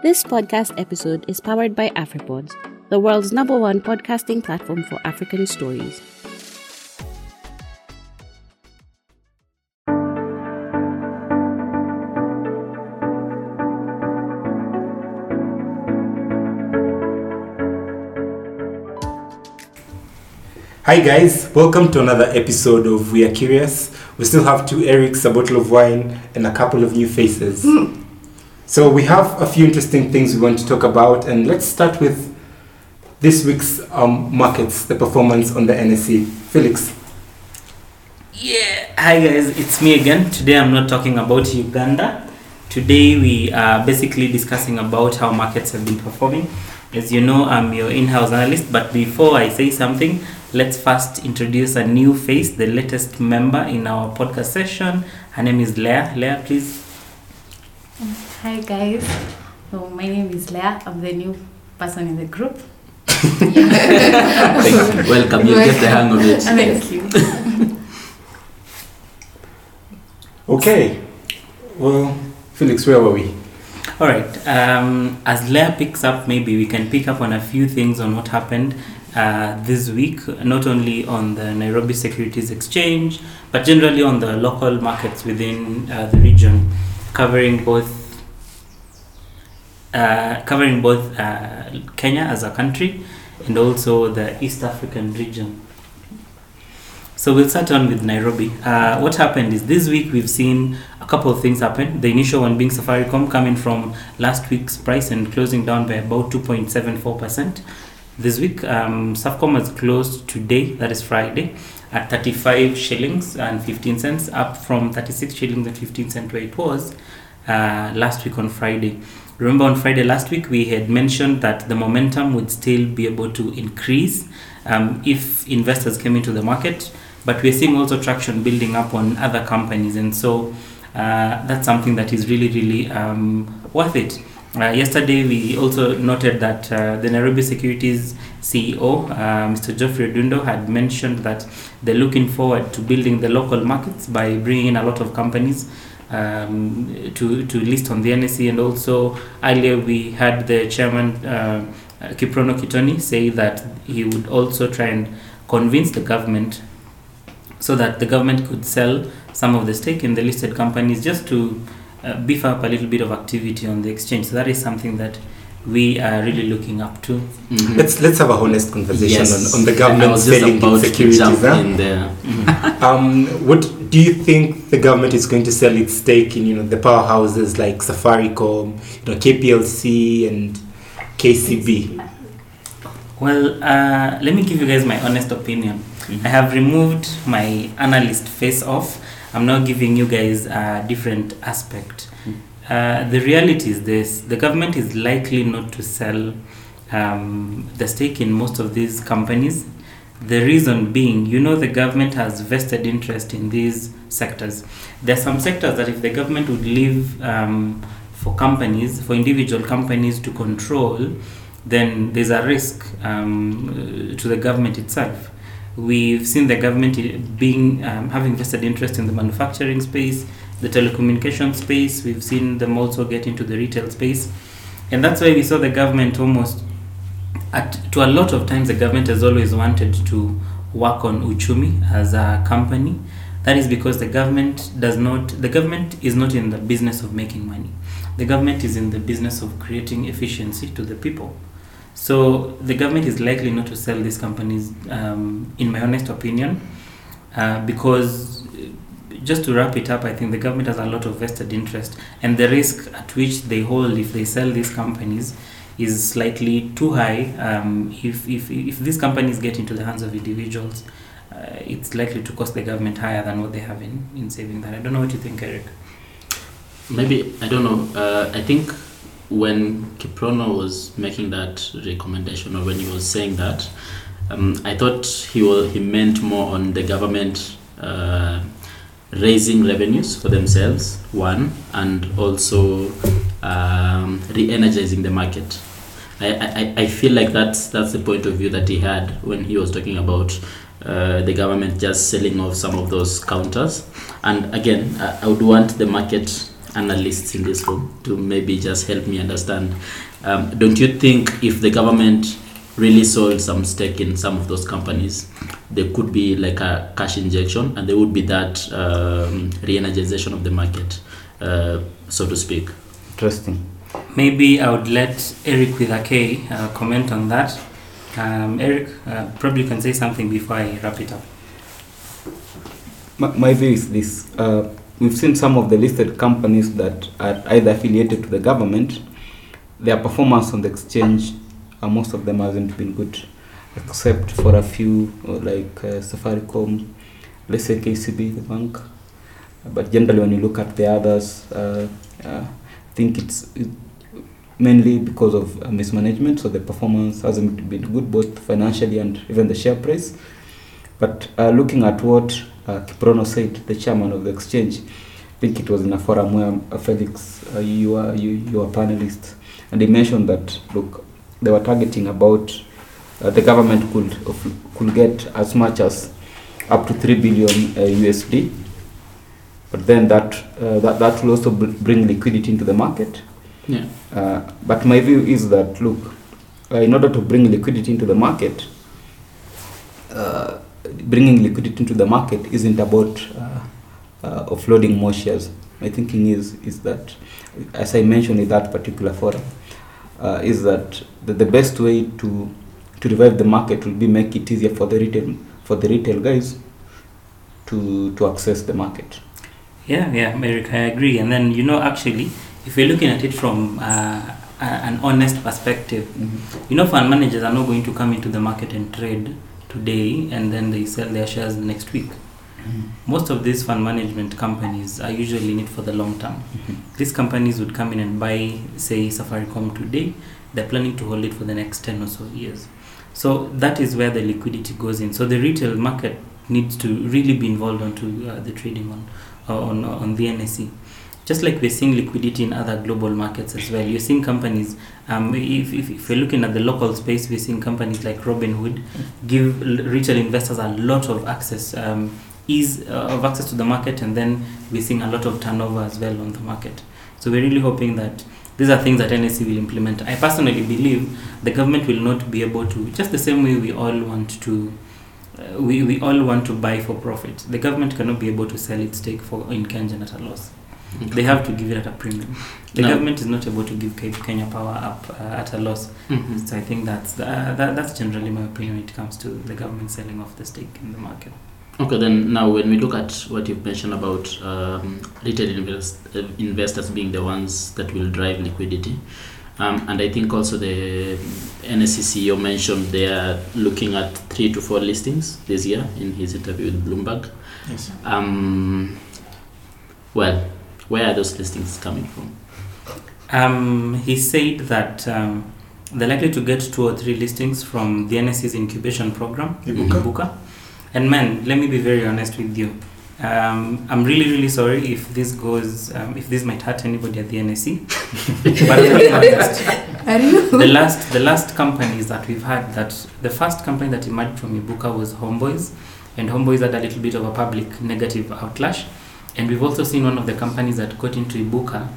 This podcast episode is powered by AfriPods, the world's number one podcasting platform for African stories. Hi guys, welcome to another episode of We Are Curious. We still have two Erics, a bottle of wine, and a couple of new faces. So we have a few interesting things we want to talk about, and let's start with this week's um, markets, the performance on the NSE. Felix. Yeah, hi guys, it's me again. Today I'm not talking about Uganda. Today we are basically discussing about how markets have been performing. As you know, I'm your in-house analyst, but before I say something, let's first introduce a new face, the latest member in our podcast session. Her name is Leah. Leah, please. Hi guys, so my name is Leah. I'm the new person in the group. Thank you. Welcome. You get the hang of it. Thank you. Okay. Well, Felix, where were we? All right. Um, as Leah picks up, maybe we can pick up on a few things on what happened uh, this week, not only on the Nairobi Securities Exchange, but generally on the local markets within uh, the region, covering both uh, covering both uh, Kenya as a country and also the East African region. So we'll start on with Nairobi. Uh, what happened is this week we've seen a couple of things happen. The initial one being Safaricom coming from last week's price and closing down by about 2.74%. This week, um, Safcom has closed today, that is Friday, at 35 shillings and 15 cents, up from 36 shillings and 15 cents where it was uh, last week on Friday. Remember, on Friday last week, we had mentioned that the momentum would still be able to increase um, if investors came into the market, but we're seeing also traction building up on other companies, and so uh, that's something that is really, really um, worth it. Uh, yesterday, we also noted that uh, the Nairobi Securities CEO, uh, Mr. Geoffrey Odundo, had mentioned that they're looking forward to building the local markets by bringing in a lot of companies um, to, to list on the NSE. And also, earlier we had the chairman, uh, Kiprono Kittony, say that he would also try and convince the government so that the government could sell some of the stake in the listed companies just to uh, beef up a little bit of activity on the exchange. So that is something that we are really looking up to. Mhm. Let's let's have a honest conversation Yes. on, on the I government selling about its to securities. jump huh? in there. Um, what do you think the government is going to sell its stake in? You know, the powerhouses like Safaricom, you know, KPLC and KCB. Well, uh, let me give you guys my honest opinion. I have removed my analyst face off. I'm now giving you guys a different aspect. Uh, the reality is this the government is likely not to sell um, the stake in most of these companies. The reason being, you know, the government has vested interest in these sectors. There are some sectors that if the government would leave um, for companies, for individual companies to control, then there's a risk um, to the government itself. We've seen the government being um, having vested interest in the manufacturing space, the telecommunication space. We've seen them also get into the retail space, and that's why we saw the government almost at to a lot of times the government has always wanted to work on uchumi as a company. That is because the government does not the government is not in the business of making money. The government is in the business of creating efficiency to the people. So the government is likely not to sell these companies um, in my honest opinion uh, because uh, just to wrap it up i think the government has a lot of vested interest and the risk at which they hold if they sell these companies is slightly too high. Um, if, if, if these companies get into the hands of individuals, uh, it's likely to cost the government higher than what they have in, in saving that. I don't know what you think, Eric. Maybe I don't know. Uh, I think when Kiprono was making that recommendation, or when he was saying that, um, I thought he was, he meant more on the government uh, raising revenues for themselves, one, and also um, re-energizing the market. I, I, I feel like that's that's the point of view that he had when he was talking about uh, the government just selling off some of those counters. And again, I, I would want the market analysts in this room to maybe just help me understand. Um, don't you think if the government really sold some stake in some of those companies, there could be like a cash injection and there would be that um, re-energization of the market, uh, so to speak? Interesting. Maybe I would let Eric with a K uh, comment on that. Um, Eric, uh, probably you can say something before I wrap it up. My, my view is this. Uh, we've seen some of the listed companies that are either affiliated to the government. Their performance on the exchange, uh, most of them hasn't been good, except for a few uh, like uh, Safaricom, let's say KCB, the bank. But generally, when you look at the others, uh, uh, I think it's it, mainly because of uh, mismanagement. So the performance hasn't been good, both financially and even the share price. But uh, looking at what uh, Kiprono said, the chairman of the exchange, I think it was in a forum where uh, Felix, uh, you are you, you are panelist, and he mentioned that look, they were targeting about uh, the government could could get as much as up to three billion uh, USD, but then that uh, that that will also br- bring liquidity into the market. Yeah. Uh, but my view is that look, uh, in order to bring liquidity into the market, uh, bringing liquidity into the market isn't about uh, offloading more shares. My thinking is is that, as I mentioned in that particular forum, is that the, the best way to to revive the market will be make it easier for the retail for the retail guys to to access the market. Yeah, yeah, Eric, I agree. And then, you know, actually, if you're looking at it from uh, an honest perspective, you know, fund managers are not going to come into the market and trade today and then they sell their shares the next week. Most of these fund management companies are usually in it for the long term. These companies would come in and buy, say, Safaricom today. They're planning to hold it for the next 10 or so years. So that is where the liquidity goes in. So the retail market needs to really be involved onto uh, the trading on, uh, on, on the NSE. Just like we're seeing liquidity in other global markets as well. You're seeing companies, um, if, if, if we're looking at the local space, we're seeing companies like Robinhood give retail investors a lot of access, um, ease uh, of access to the market, and then we're seeing a lot of turnover as well on the market. So we're really hoping that these are things that NSE will implement. I personally believe the government will not be able to, just the same way we all want to, uh, we, we all want to buy for profit. The government cannot be able to sell its stake for in Kenyan at a loss. They have to give it at a premium. The No. government is not able to give Kenya Power up uh, at a loss. Mhm. So I think that's uh, that, that's generally my opinion when it comes to the government selling off the stake in the market. Okay, then now when we look at what you've mentioned about um, retail invest, uh, investors being the ones that will drive liquidity, um, and I think also the NSE CEO mentioned they are looking at three to four listings this year in his interview with Bloomberg. Yes. Um, well, where are those listings coming from? Um, he said that um, they're likely to get two or three listings from the NSE's incubation program, Ibuka? Ibuka. And man, let me be very honest with you. Um, I'm really, really sorry if this goes, um, if this might hurt anybody at the NSE. but I'm being honest. The last, the last companies that we've had, that the first company that emerged from Ibuka was Homeboyz, and Homeboyz had a little bit of a public negative outlash. And we've also seen one of the companies that got into Ibuka,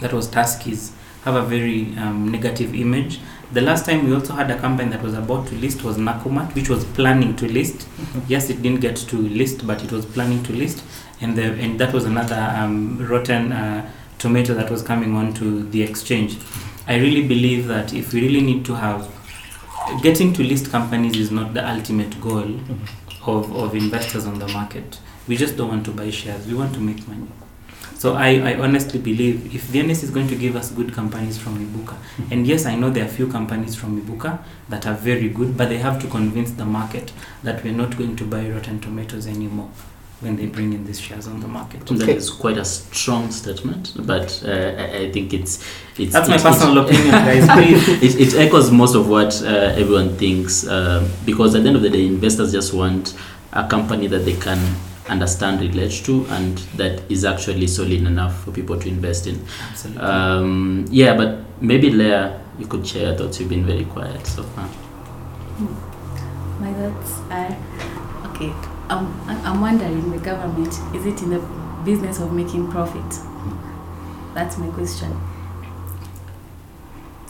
that was Tuskys, have a very um, negative image. The last time we also had a company that was about to list was Nakumatt, which was planning to list. yes, it didn't get to list, but it was planning to list, and the and that was another um, rotten uh, tomato that was coming onto the exchange. I really believe that if we really need to have getting to list companies is not the ultimate goal of, of investors on the market. We just don't want to buy shares. We want to make money. So I, I honestly believe if the NS is going to give us good companies from Ibuka, and yes, I know there are few companies from Ibuka that are very good, but they have to convince the market that we're not going to buy rotten tomatoes anymore when they bring in these shares on the market. That Okay. is quite a strong statement, but uh, I, I think it's it's That's my it- personal it- opinion, guys. It, it echoes most of what uh, everyone thinks uh, because at the end of the day, investors just want a company that they can understand, relate to, and that is actually solid enough for people to invest in. Absolutely. Um, yeah, but maybe Leah, you could share your thoughts. You've been very quiet so far. My thoughts are okay. Um, I- I'm wondering the government is it in the business of making profit? That's my question.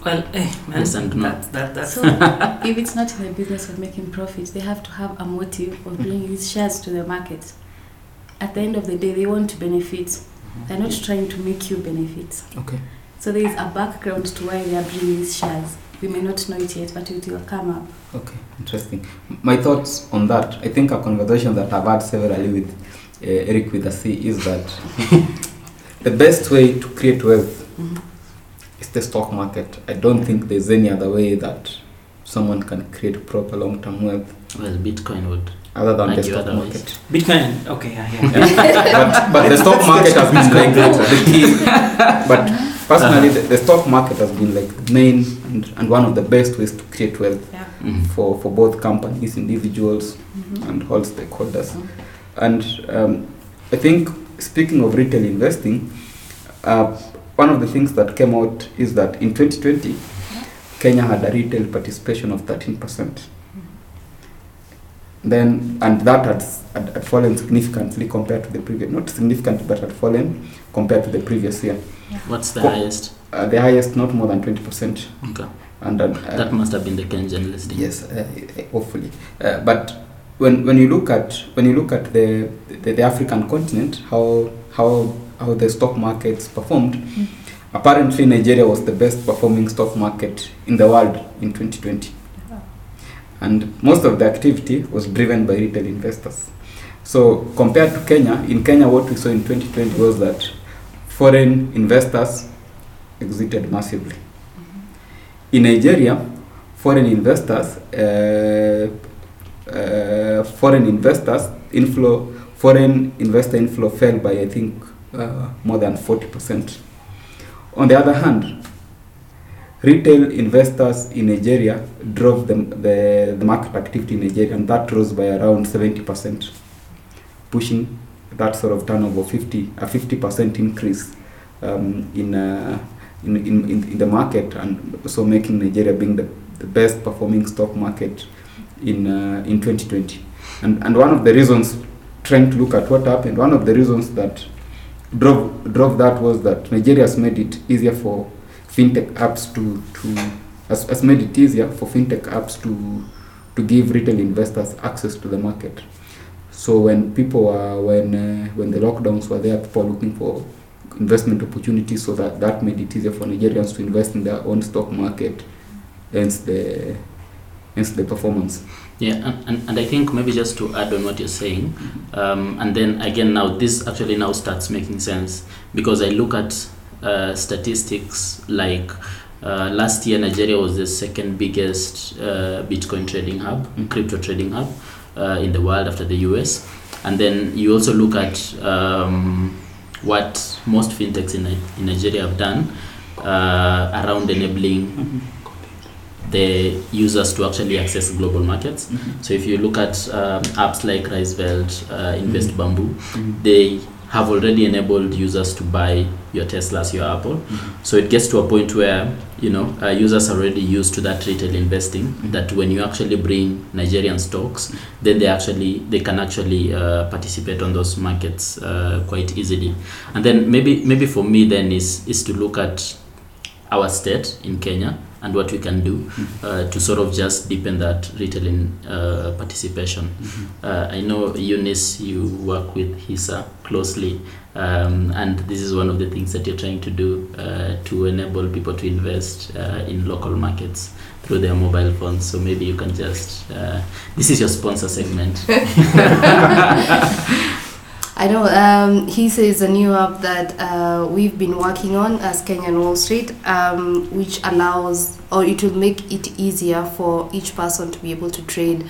Well, eh, man, Yes and no. that, that, that's So, if it's not in the business of making profits, they have to have a motive of bringing these shares to the market. At the end of the day, they want to benefit. They're not trying to make you benefit. Okay. So there is a background to why they are bringing these shares. We may not know it yet, but it will come up. Okay, interesting. My thoughts on that, I think a conversation that I've had severally with uh, Eric with a C is that the best way to create wealth Mhm. is the stock market. I don't think there's any other way that someone can create proper long-term wealth Well, Bitcoin would. Other than the stock otherwise. market. Bitcoin. Okay, yeah, yeah. yeah. but, but the stock market has been like the key. But personally, the, the stock market has been like the main and, and one of the best ways to create wealth Yeah. Mhm. for, for both companies, individuals, Mhm. and all stakeholders. Mhm. And um, I think, speaking of retail investing, uh, one of the things that came out is that in 2020, Kenya had a retail participation of 13%. Then, and that had, had, had fallen significantly compared to the previous, not significant, but had fallen compared to the previous year. What's the Co- highest? Uh, the highest, not more than 20%. Okay. And uh, that must have been the Kenyan listing. Yes, uh, hopefully. Uh, but when when you look at when you look at the the, the African continent, how how how the stock markets performed, apparently Nigeria was the best performing stock market in the world in 2020, and most of the activity was driven by retail investors. So compared to Kenya, in Kenya, what we saw in 2020 was that foreign investors exited massively. In Nigeria, foreign investors, uh, uh, foreign investors inflow, foreign investor inflow fell by I think uh, more than forty percent. On the other hand, retail investors in Nigeria drove the, the, the market activity in Nigeria, and that rose by around seventy percent, pushing that sort of turnover fifty a fifty percent increase um, in. Uh, in, in, in, in the market and so making Nigeria being the, the best performing stock market in uh, in 2020 and and one of the reasons trying to look at what happened one of the reasons that drove drove that was that Nigeria has made it easier for fintech apps to to has, has made it easier for fintech apps to to give retail investors access to the market. So when people were when uh, when the lockdowns were there people were looking for investment opportunities so that that made it easier for Nigerians to invest in their own stock market hence the hence the performance. Yeah, and, and, and I think maybe just to add on what you're saying, um, and then again now this actually now starts making sense because I look at uh, statistics like uh, last year Nigeria was the second biggest uh, Bitcoin trading hub, Mhm. crypto trading hub uh, in the world after the US, and then you also look at um, what most fintechs in, in Nigeria have done uh, around enabling the users to actually access global markets. So if you look at um, apps like Risevest, uh, Invest Mhm. Bamboo, they have already enabled users to buy your Teslas, your Apple. So it gets to a point where you know uh, users are already used to that retail investing. Mhm. That when you actually bring Nigerian stocks, then they actually they can actually uh, participate on those markets uh, quite easily. And then maybe maybe for me then is is to look at our state in Kenya and what we can do uh, to sort of just deepen that retailing uh, participation. Uh, I know Eunice, you work with HISA closely, um, and this is one of the things that you're trying to do uh, to enable people to invest uh, in local markets through their mobile phones. So maybe you can just, uh, this is your sponsor segment. I know. Um, he says a new app that uh, we've been working on as Kenyan Wall Street, um, which allows or it will make it easier for each person to be able to trade,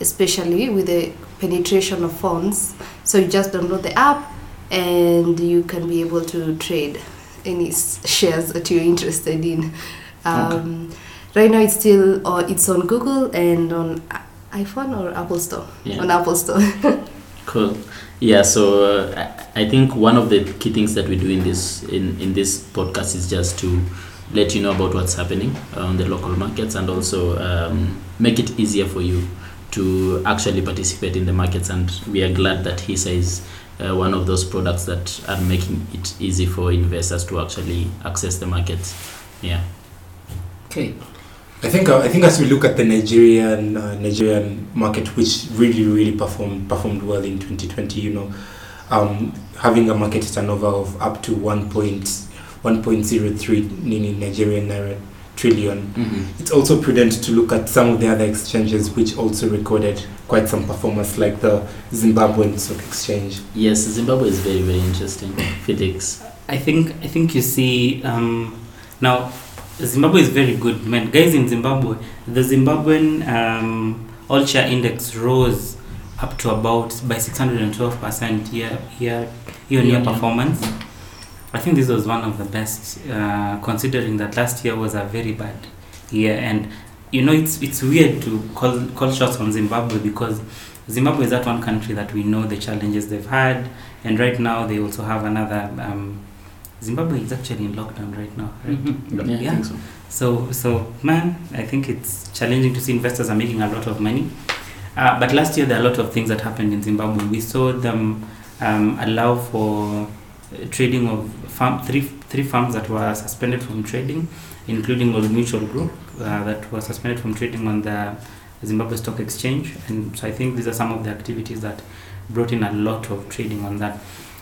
especially with the penetration of phones. So you just download the app and you can be able to trade any shares that you're interested in. Um, Right now, it's still or it's on Google and on iPhone or Apple Store. Yeah. On Apple Store. Cool. Yeah. So uh, I think one of the key things that we do in this in in this podcast is just to let you know about what's happening on the local markets and also um, make it easier for you to actually participate in the markets. And we are glad that HISA is uh, one of those products that are making it easy for investors to actually access the markets. Yeah. Okay. I think uh, I think as we look at the Nigerian uh, Nigerian market, which really really performed performed well in 2020, you know, um, having a market turnover of up to 1. 1.03 Nini Nigerian naira trillion. Mm-hmm. It's also prudent to look at some of the other exchanges which also recorded quite some performance, like the Zimbabwean Stock Exchange. Yes, Zimbabwe is very very interesting. Felix. I think I think you see um, now Zimbabwe is very good. Man, guys in Zimbabwe, the Zimbabwean um, all share index rose up to about by 612 percent year year year on year performance. I think this was one of the best, uh, considering that last year was a very bad year. And you know, it's it's weird to call call shots on Zimbabwe because Zimbabwe is that one country that we know the challenges they've had, and right now they also have another. Um, Zimbabwe is actually in lockdown right now, right? Yeah, I Yeah. think so. So, so man, I think it's challenging to see investors are making a lot of money. Uh, but last year there are a lot of things that happened in Zimbabwe. We saw them um, allow for uh, trading of farm, three three farms that were suspended from trading, including Old Mutual Group uh, that was suspended from trading on the Zimbabwe Stock Exchange. And so I think these are some of the activities that brought in a lot of trading on that.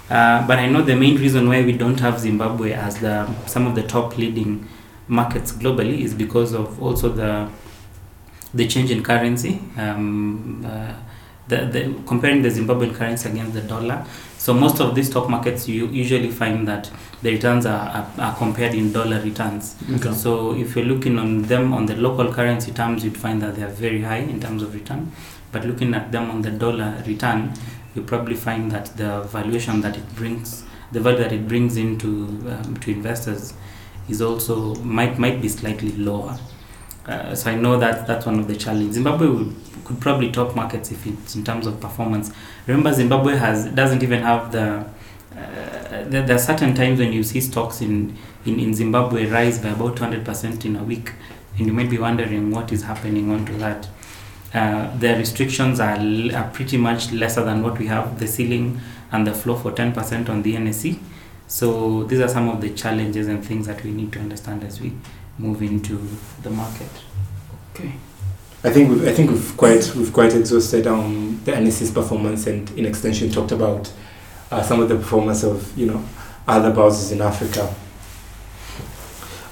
Uh, but I know the main reason why we don't have Zimbabwe as the some of the top leading markets globally is because of also the the change in currency. Um, uh, the, the comparing the Zimbabwean currency against the dollar. So most of these stock markets, you usually find that the returns are, are, are compared in dollar returns. Okay. So if you're looking on them on the local currency terms, you'd find that they are very high in terms of return. But looking at them on the dollar return, you probably find that the valuation that it brings, the value that it brings into um, to investors, is also might might be slightly lower. Uh, so I know that that's one of the challenges. Zimbabwe would, could probably top markets if it's in terms of performance. Remember, Zimbabwe has doesn't even have the. Uh, there, there are certain times when you see stocks in, in, in Zimbabwe rise by about 200% in a week, and you might be wondering what is happening onto that. Uh, the restrictions are, l- are pretty much lesser than what we have, the ceiling and the floor for 10% on the NSE. So these are some of the challenges and things that we need to understand as we move into the market. Okay. I think we've, I think we've quite we've quite exhausted um, the NSE's performance and in extension talked about uh, some of the performance of you know other bourses in Africa.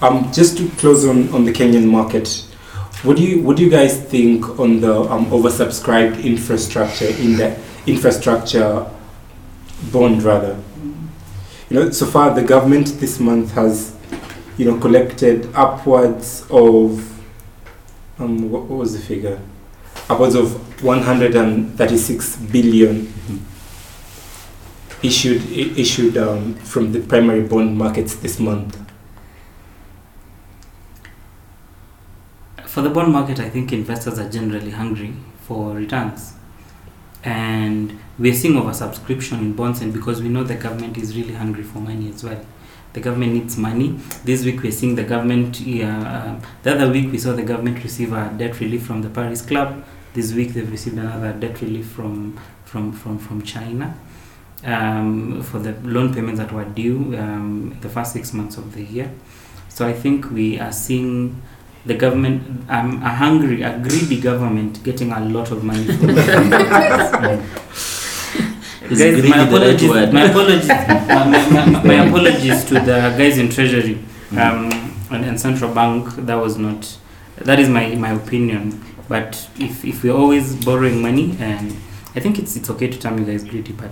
Um, just to close on, on the Kenyan market, what do you what do you guys think on the um, oversubscribed infrastructure in the infrastructure bond rather? You know, so far the government this month has you know collected upwards of um, what, what was the figure? Upwards of 136 billion issued i- issued um, from the primary bond markets this month. For the bond market, I think investors are generally hungry for returns. And we're seeing oversubscription in bonds, and because we know the government is really hungry for money as well. The government needs money. This week, we're seeing the government. Uh, the other week, we saw the government receive a debt relief from the Paris Club. This week, they've received another debt relief from from from from China um, for the loan payments that were due um, the first six months of the year. So I think we are seeing the government, um, a hungry, a greedy government getting a lot of money. From guys, my the right apologies, my apologies, my, my, my, my apologies to the guys in Treasury um, and, and Central Bank. That was not, that is my, my opinion. But if, if we're always borrowing money, and I think it's it's okay to term you guys greedy, but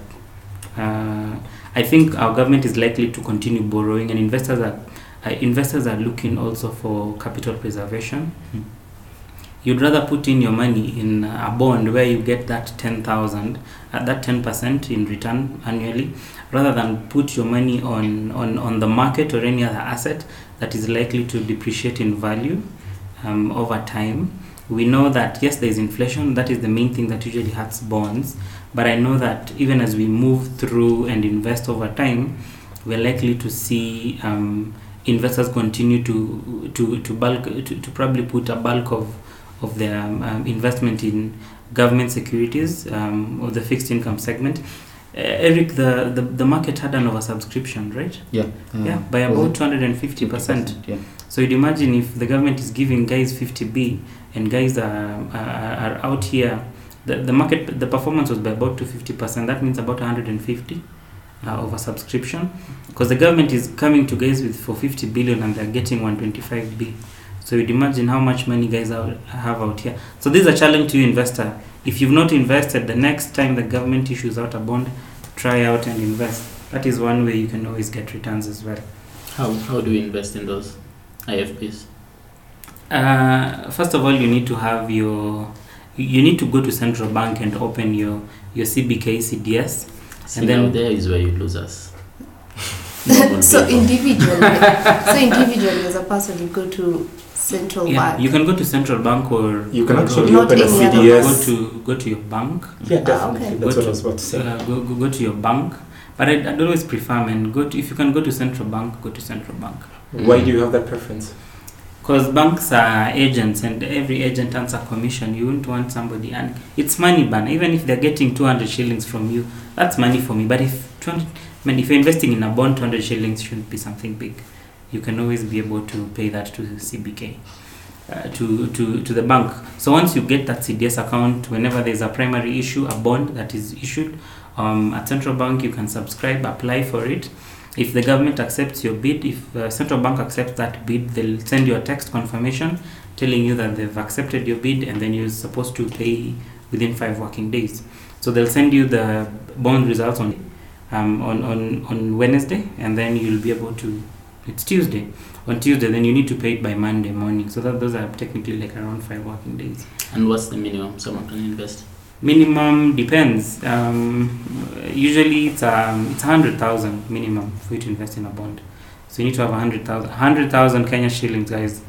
uh, I think our government is likely to continue borrowing, and investors are uh, investors are looking also for capital preservation. You'd rather put in your money in a bond where you get that ten thousand, uh, that ten percent in return annually, rather than put your money on, on on the market or any other asset that is likely to depreciate in value um, over time. We know that yes, there is inflation. That is the main thing that usually hurts bonds. But I know that even as we move through and invest over time, we're likely to see um, investors continue to to to bulk to, to probably put a bulk of of their um, um, investment in government securities um, or the fixed income segment. Eric, the, the, the market had an oversubscription, right? Yeah. yeah, by about it 250%. Yeah. So you'd imagine if the government is giving guys 50B and guys are, are, are out here, the, the market, the performance was by about 250%. That means about 150 uh, subscription. Because the government is coming to guys with for 50 billion and they're getting 125B. So you'd imagine how much money guys out, have out here. So this is a challenge to you, investor. If you've not invested, the next time the government issues out a bond, try out and invest. That is one way you can always get returns as well. How, how do you invest in those IFBs? Uh, first of all, you need to have your, you need to go to central bank and open your your CBK CDS. See, And then- now there is where you lose us. so individually, so individually as a person, you go to central Yeah, bank. you can go to central bank or You can actually open a any other go to go to your bank. Yeah, Ah, definitely. okay. That's Go what to- I was about to say. Uh, go, go go to your bank. But I'd, I'd always prefer, man, go to if you can go to central bank, go to central bank. Why do you have that preference? Because banks are agents and every agent earns a commission. You wouldn't want somebody, and it's money, ban. Even if they're getting 200 shillings from you, that's money for me. But if 200, I mean, if you're investing in a bond, 200 shillings shouldn't be something big. You can always be able to pay that to CBK, uh, to, to, to the bank. So once you get that CDS account, whenever there's a primary issue, a bond that is issued um, at central bank, you can subscribe, apply for it. If the government accepts your bid, if the central bank accepts that bid, they'll send you a text confirmation telling you that they've accepted your bid and then you're supposed to pay within five working days. So they'll send you the bond results on um, on, on, on Wednesday and then you'll be able to it's Tuesday. On Tuesday then you need to pay it by Monday morning. So that those are technically like around five working days. And what's the minimum someone can invest? Minimum depends. Um, usually it's um, it's hundred thousand minimum for you to invest in a bond. So you need to have a hundred thousand. Hundred thousand Kenya shillings, guys.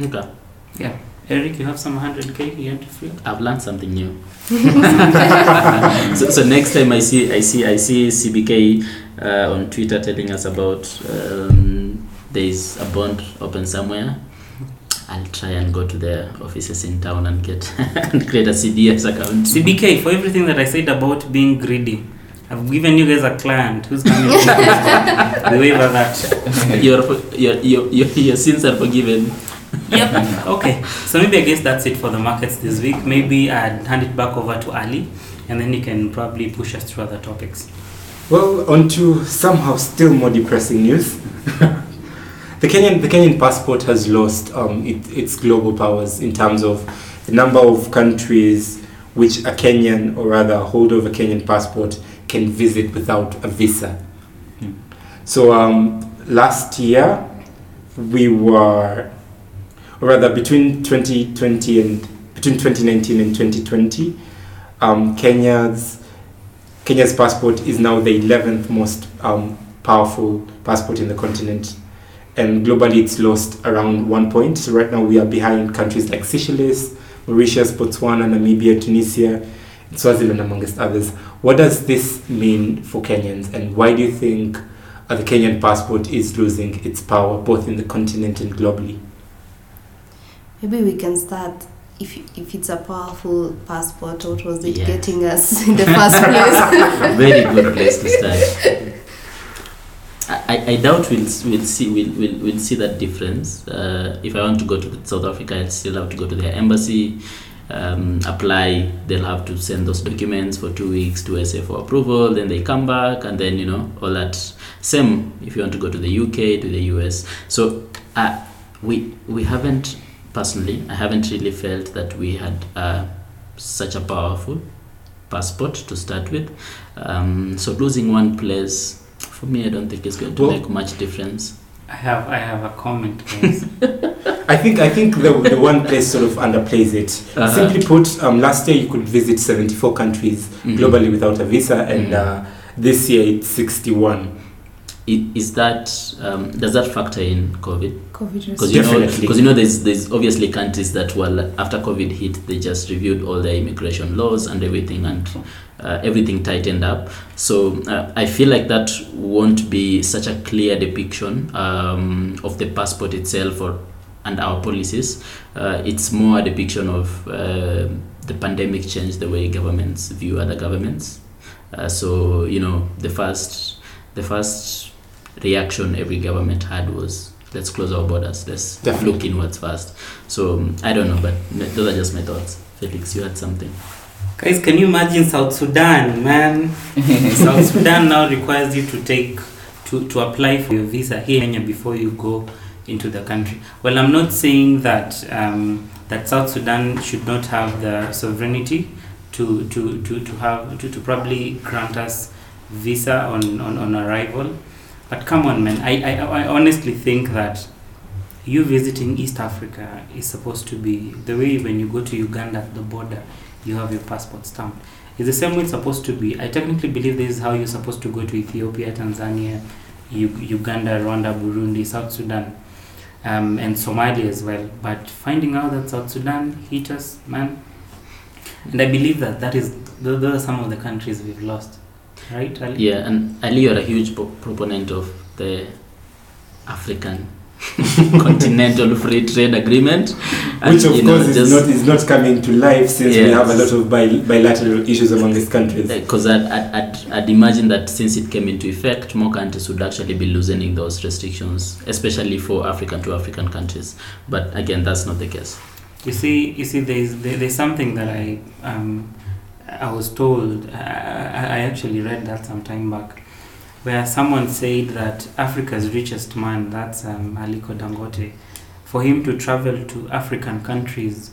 Okay. Yeah. Eric, you have some hundred k you want to free? I've learned something new. so, so next time I see I see I see CBK uh, on Twitter telling us about um, there is a bond open somewhere. I'll try and go to their offices in town and get and create a CDS account. CBK for everything that I said about being greedy. I've given you guys a client who's coming. to we waiver that. your, your, your, your, your sins are forgiven. Yep. Okay. So maybe I guess that's it for the markets this week. Maybe I'd hand it back over to Ali, and then you can probably push us through other topics. Well, on to somehow still more depressing news. the Kenyan the Kenyan passport has lost um, it, its global powers in terms of the number of countries which a Kenyan or rather a holder of a Kenyan passport can visit without a visa. Hmm. So um, last year we were, or rather between 2020 and between 2019 and 2020, um, Kenya's Kenya's passport is now the 11th most um, powerful passport in the continent. And globally, it's lost around one point. So, right now, we are behind countries like Seychelles, Mauritius, Botswana, Namibia, Tunisia, and Swaziland, amongst others. What does this mean for Kenyans, and why do you think uh, the Kenyan passport is losing its power both in the continent and globally? Maybe we can start. If, if it's a powerful passport, what was it Yeah. getting us in the first place? Very good place to start. I, I doubt we'll, we'll see we'll, we'll, we'll see that difference. Uh, if I want to go to South Africa, I'll still have to go to their embassy, um, apply. They'll have to send those documents for two weeks to SA for approval. Then they come back, and then you know all that. Same if you want to go to the UK, to the US. So uh, we we haven't personally. I haven't really felt that we had uh, such a powerful passport to start with. Um, so losing one place for me, I don't think it's going to Well- make much difference. I have I have a comment, guys. I think I think the, the one place sort of underplays it. Uh-huh. Simply put, um, last year you could visit 74 countries Mhm. globally without a visa, and Mhm. uh, this year it's 61. I- Is that um, does that factor in COVID? COVID Because you know, because you know, there's there's obviously countries that well after COVID hit, they just reviewed all their immigration laws and everything, and uh, everything tightened up. So uh, I feel like that won't be such a clear depiction um, of the passport itself or and our policies. Uh, it's more a depiction of uh, the pandemic changed the way governments view other governments. Uh, so you know the first the first reaction every government had was let's close our borders. Let's Definitely. look inwards first. So um, I don't know, but those are just my thoughts. Felix, you had something. Guys, can you imagine South Sudan, man? South Sudan now requires you to take to, to apply for your visa here in Kenya before you go into the country. Well, I'm not saying that um, that South Sudan should not have the sovereignty to to, to, to have to, to probably grant us visa on, on, on arrival. But come on, man. I, I, I honestly think that you visiting East Africa is supposed to be the way when you go to Uganda at the border, you have your passport stamped. It's the same way it's supposed to be. I technically believe this is how you're supposed to go to Ethiopia, Tanzania, U- Uganda, Rwanda, Burundi, South Sudan, um, and Somalia as well. But finding out that South Sudan hit us, man, and I believe that that is those are some of the countries we've lost, right? Ali? Yeah, and Ali, you're a huge pro- proponent of the African Continental Free Trade Agreement, and, Which of you know, course is just- not is not coming to life since we have a lot of bil- bilateral issues among these countries. Because I'd, I'd, I'd, I'd imagine that since it came into effect, more countries would actually be loosening those restrictions, especially for African to African countries. But again, that's not the case. You see, you see, there's there, there's something that I um, I was told. I, I I actually read that some time back, where someone said that Africa's richest man, that's um, Aliko Dangote, for him to travel to African countries,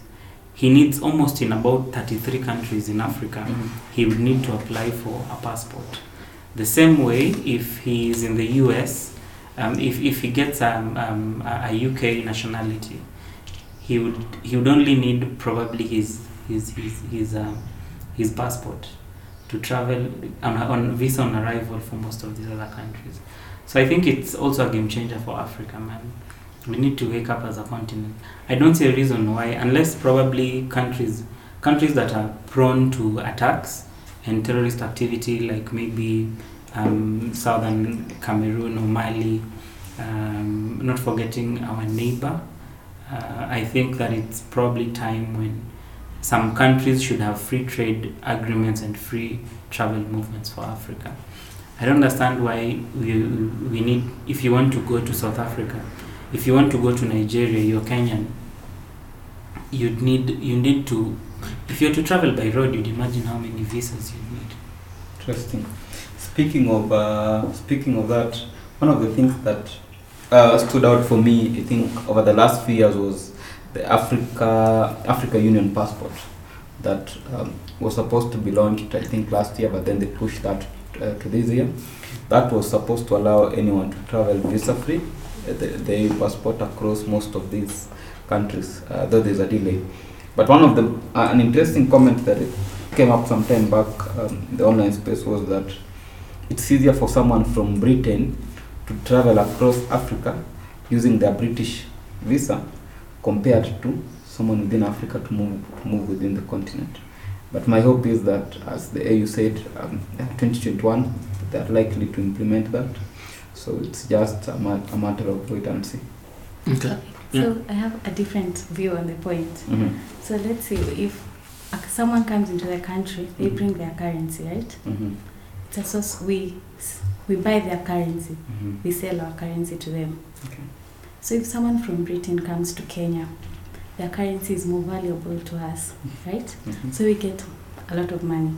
he needs almost in about 33 countries in Africa. He would need to apply for a passport. The same way, if he is in the US, um, if, if he gets um, um, a, a UK nationality, he would he would only need probably his his his his, um, his passport to travel on, on visa on arrival for most of these other countries. So I think it's also a game changer for Africa, man. We need to wake up as a continent. I don't see a reason why, unless probably countries countries that are prone to attacks and terrorist activity, like maybe um, southern Cameroon or Mali. Um, not forgetting our neighbor. Uh, I think that it's probably time when some countries should have free trade agreements and free travel movements for Africa. I don't understand why we, we need, if you want to go to South Africa, if you want to go to Nigeria, you're Kenyan, you'd need, you need to, if you're to travel by road, you'd imagine how many visas you'd need. Interesting. Speaking of uh, speaking of that, one of the things that uh, stood out for me, I think, over the last few years was the Africa Africa Union passport that um, was supposed to be launched, I think, last year, but then they pushed that uh, to this year. That was supposed to allow anyone to travel visa free, uh, the, the passport across most of these countries, uh, though there's a delay. But one of the uh, an interesting comment that came up some time back um, in the online space was that it's easier for someone from Britain to travel across Africa using their British visa compared to someone within Africa to move to move within the continent. But my hope is that, as the AU said, um, 2021 they are likely to implement that. So it's just a, ma- a matter of wait and see. Okay. So I have a different view on the point. Mm-hmm. So let's say if someone comes into the country, they Mhm. bring their currency, right? Mm-hmm. It's a source we we buy their currency, Mm-hmm. we sell our currency to them. Okay. So if someone from Britain comes to Kenya, their currency is more valuable to us, right? Mm-hmm. So we get a lot of money.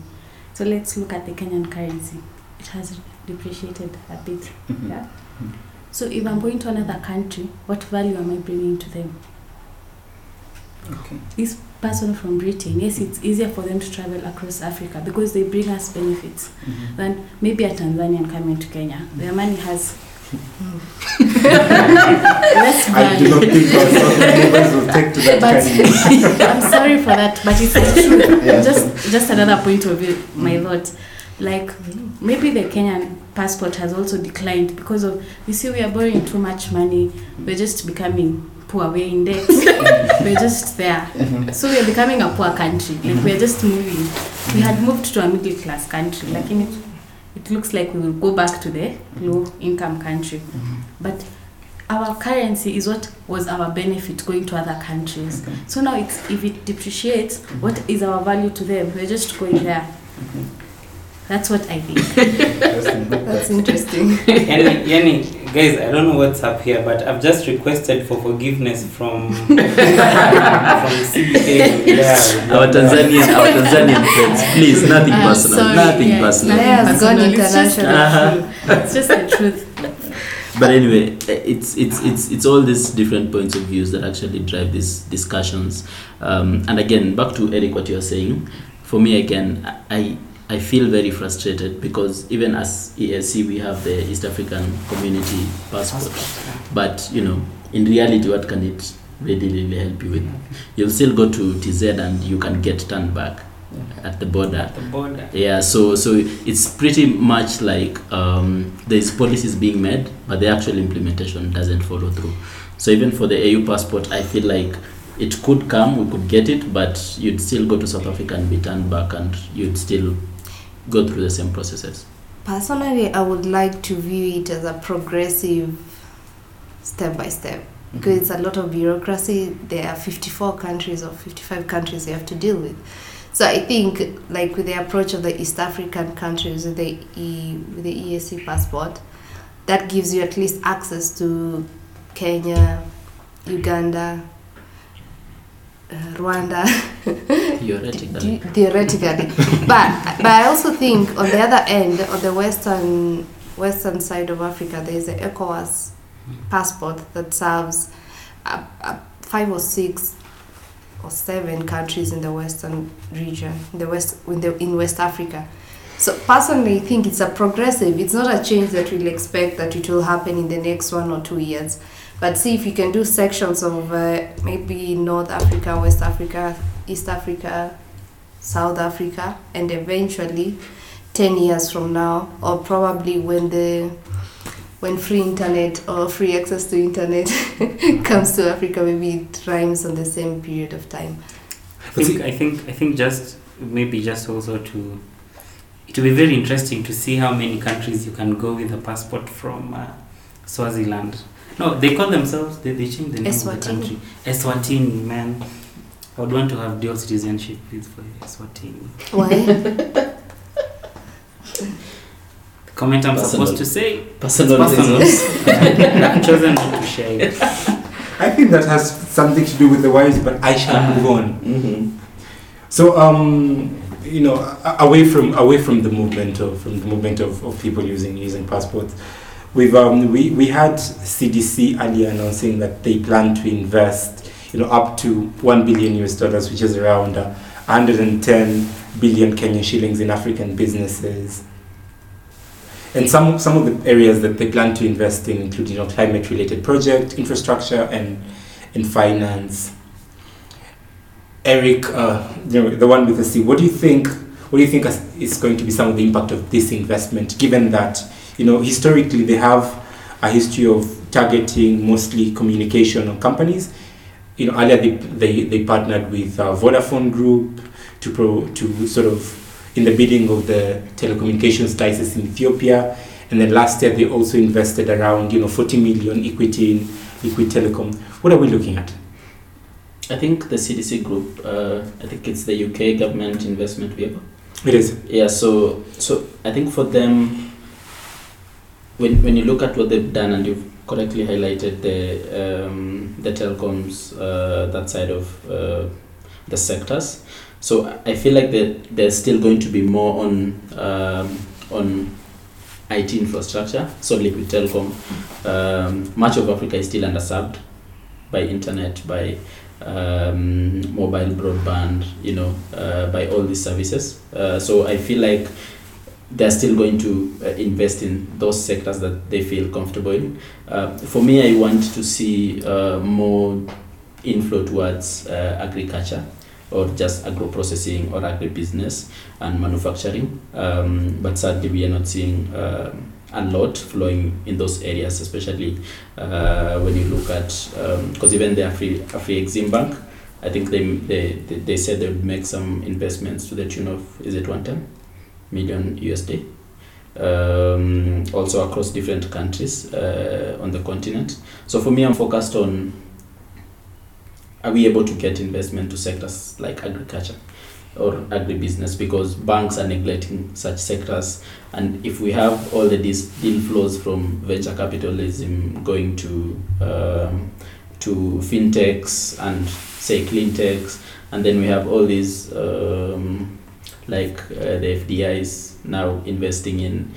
So let's look at the Kenyan currency. It has depreciated a bit. Mhm. Yeah. Mhm. So if I'm going to another country, what value am I bringing to them? Okay. This person from Britain, yes, it's easier for them to travel across Africa because they bring us benefits Mhm. than maybe a Tanzanian coming to Kenya. Their money has I do not think our neighbors will take to that But kind of I'm sorry for that, but it's truth. Yeah. Just just another point of view, my thought. Like maybe the Kenyan passport has also declined because of you see we are borrowing too much money. We're just becoming poor. We're in debt. we're just there. Mhm. So we're becoming a poor country. Like we're just moving. We had moved to a middle class country. Like in it, it looks like we will go back to the low income country. Mhm. But our currency is what was our benefit going to other countries. Okay. So now it's if it depreciates, what is our value to them? We're just going there. That's what I think. That's interesting. Yani, yani, guys, I don't know what's up here, but I've just requested for forgiveness from from CBK. Yeah, Our Tanzanian, our Tanzanian friends, please, nothing I'm personal, sorry, nothing yeah, personal. nothing Yeah, it's gone personal. It's just the international. truth. It's just the truth. But anyway, it's it's it's it's all these different points of views that actually drive these discussions. Um, and again, back to Eric, what you're saying. For me, again, I I feel very frustrated because even as EAC, we have the East African Community Passport, but you know, in reality, what can it really really help you with? You'll still go to TZ and you can get turned back at the border. The border. Yeah, so so it's pretty much like um, there's policies being made, but the actual implementation doesn't follow through. So even for the AU passport, I feel like it could come, we could get it, but you'd still go to South Africa and be turned back, and you'd still go through the same processes. Personally, I would like to view it as a progressive step by step mm-hmm. because it's a lot of bureaucracy. There are 54 countries or 55 countries you have to deal with. So I think, like with the approach of the East African countries with the e, with the EAC passport, that gives you at least access to Kenya, Uganda, Rwanda. Theoretically. Theoretically but but i also think on the other end on the western western side of africa there is the ecowas passport that serves uh, uh, five or six or seven countries in the western region in the west in, the, in west africa so personally i think it's a progressive it's not a change that we'll expect that it will happen in the next one or two years but see if you can do sections of uh, maybe north africa west africa east africa south africa and eventually 10 years from now or probably when the when free internet or free access to internet comes to africa maybe it rhymes on the same period of time I think, I think I think just maybe just also to it will be very interesting to see how many countries you can go with a passport from uh, Swaziland. No, they call themselves they, they changed the name of the Eswatini. country. Eswatini, man. I would want to have dual citizenship with for Eswatini. why The comment I'm Personal. supposed to say Personal personal. reasons. I've chosen not to share it. I think that has something to do with the wives, but I shall Ah. move on. Mhm. So, um, you know, away from away from the movement of from the movement of, of people using using passports, we've um, we we had CDC earlier announcing that they plan to invest, you know, up to one billion US dollars, which is around uh, 110 billion Kenyan shillings in African businesses. And some some of the areas that they plan to invest in include, you know, climate related project, infrastructure, and and finance. Eric, uh, you know, the one with the C. What do you think? What do you think is going to be some of the impact of this investment, given that you know historically they have a history of targeting mostly communication companies. You know, earlier they they, they partnered with uh, Vodafone Group to pro to sort of in the bidding of the telecommunications license in Ethiopia, and then last year they also invested around you know 40 million equity in Liquid Telecom. What are we looking at? I think the CDC group, uh, I think it's the UK government investment vehicle. It is. Yeah, so so I think for them, when when you look at what they've done, and you've correctly highlighted the um, the telecoms uh, that side of uh, the sectors. So I feel like that there's still going to be more on um, on IT infrastructure. So liquid telecom, um, much of Africa is still underserved by internet, by um, mobile broadband, you know, uh, by all these services. Uh, so I feel like they're still going to uh, invest in those sectors that they feel comfortable in. Uh, for me, I want to see uh, more inflow towards uh, agriculture or just agro processing or agribusiness and manufacturing. Um, but sadly, we are not seeing um, a lot flowing in those areas, especially uh, when you look at because even the Afri Afri Exim Bank, I think they, they they said they would make some investments to the tune of is it one ten million USD. Um, also across different countries uh, on the continent. So for me, I'm focused on are we able to get investment to sectors like agriculture? or agribusiness because banks are neglecting such sectors. And if we have all the deal flows from venture capitalism going to um, to fintechs and say clean techs, and then we have all these um, like uh, the is now investing in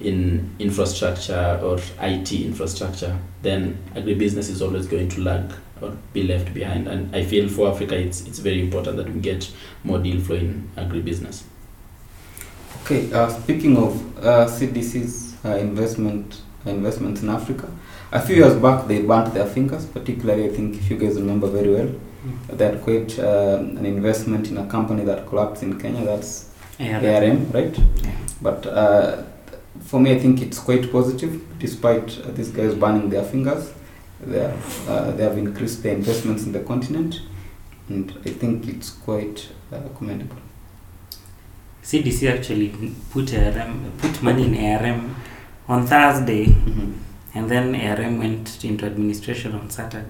in infrastructure or IT infrastructure, then agribusiness is always going to lag or be left behind. And I feel for Africa, it's it's very important that we get more deal flow in agribusiness. Okay, uh, speaking of uh, CDC's uh, investment investments in Africa, a few years back they burnt their fingers. Particularly, I think if you guys remember very well, they had quite uh, an investment in a company that collapsed in Kenya. That's Yeah, ARM, right? Yeah. But uh, for me, I think it's quite positive, despite uh, these guys burning their fingers. They have, uh, they have increased their investments in the continent, and I think it's quite uh, commendable. CDC actually put ARM, put money in ARM on Thursday, Mhm. and then ARM went into administration on Saturday.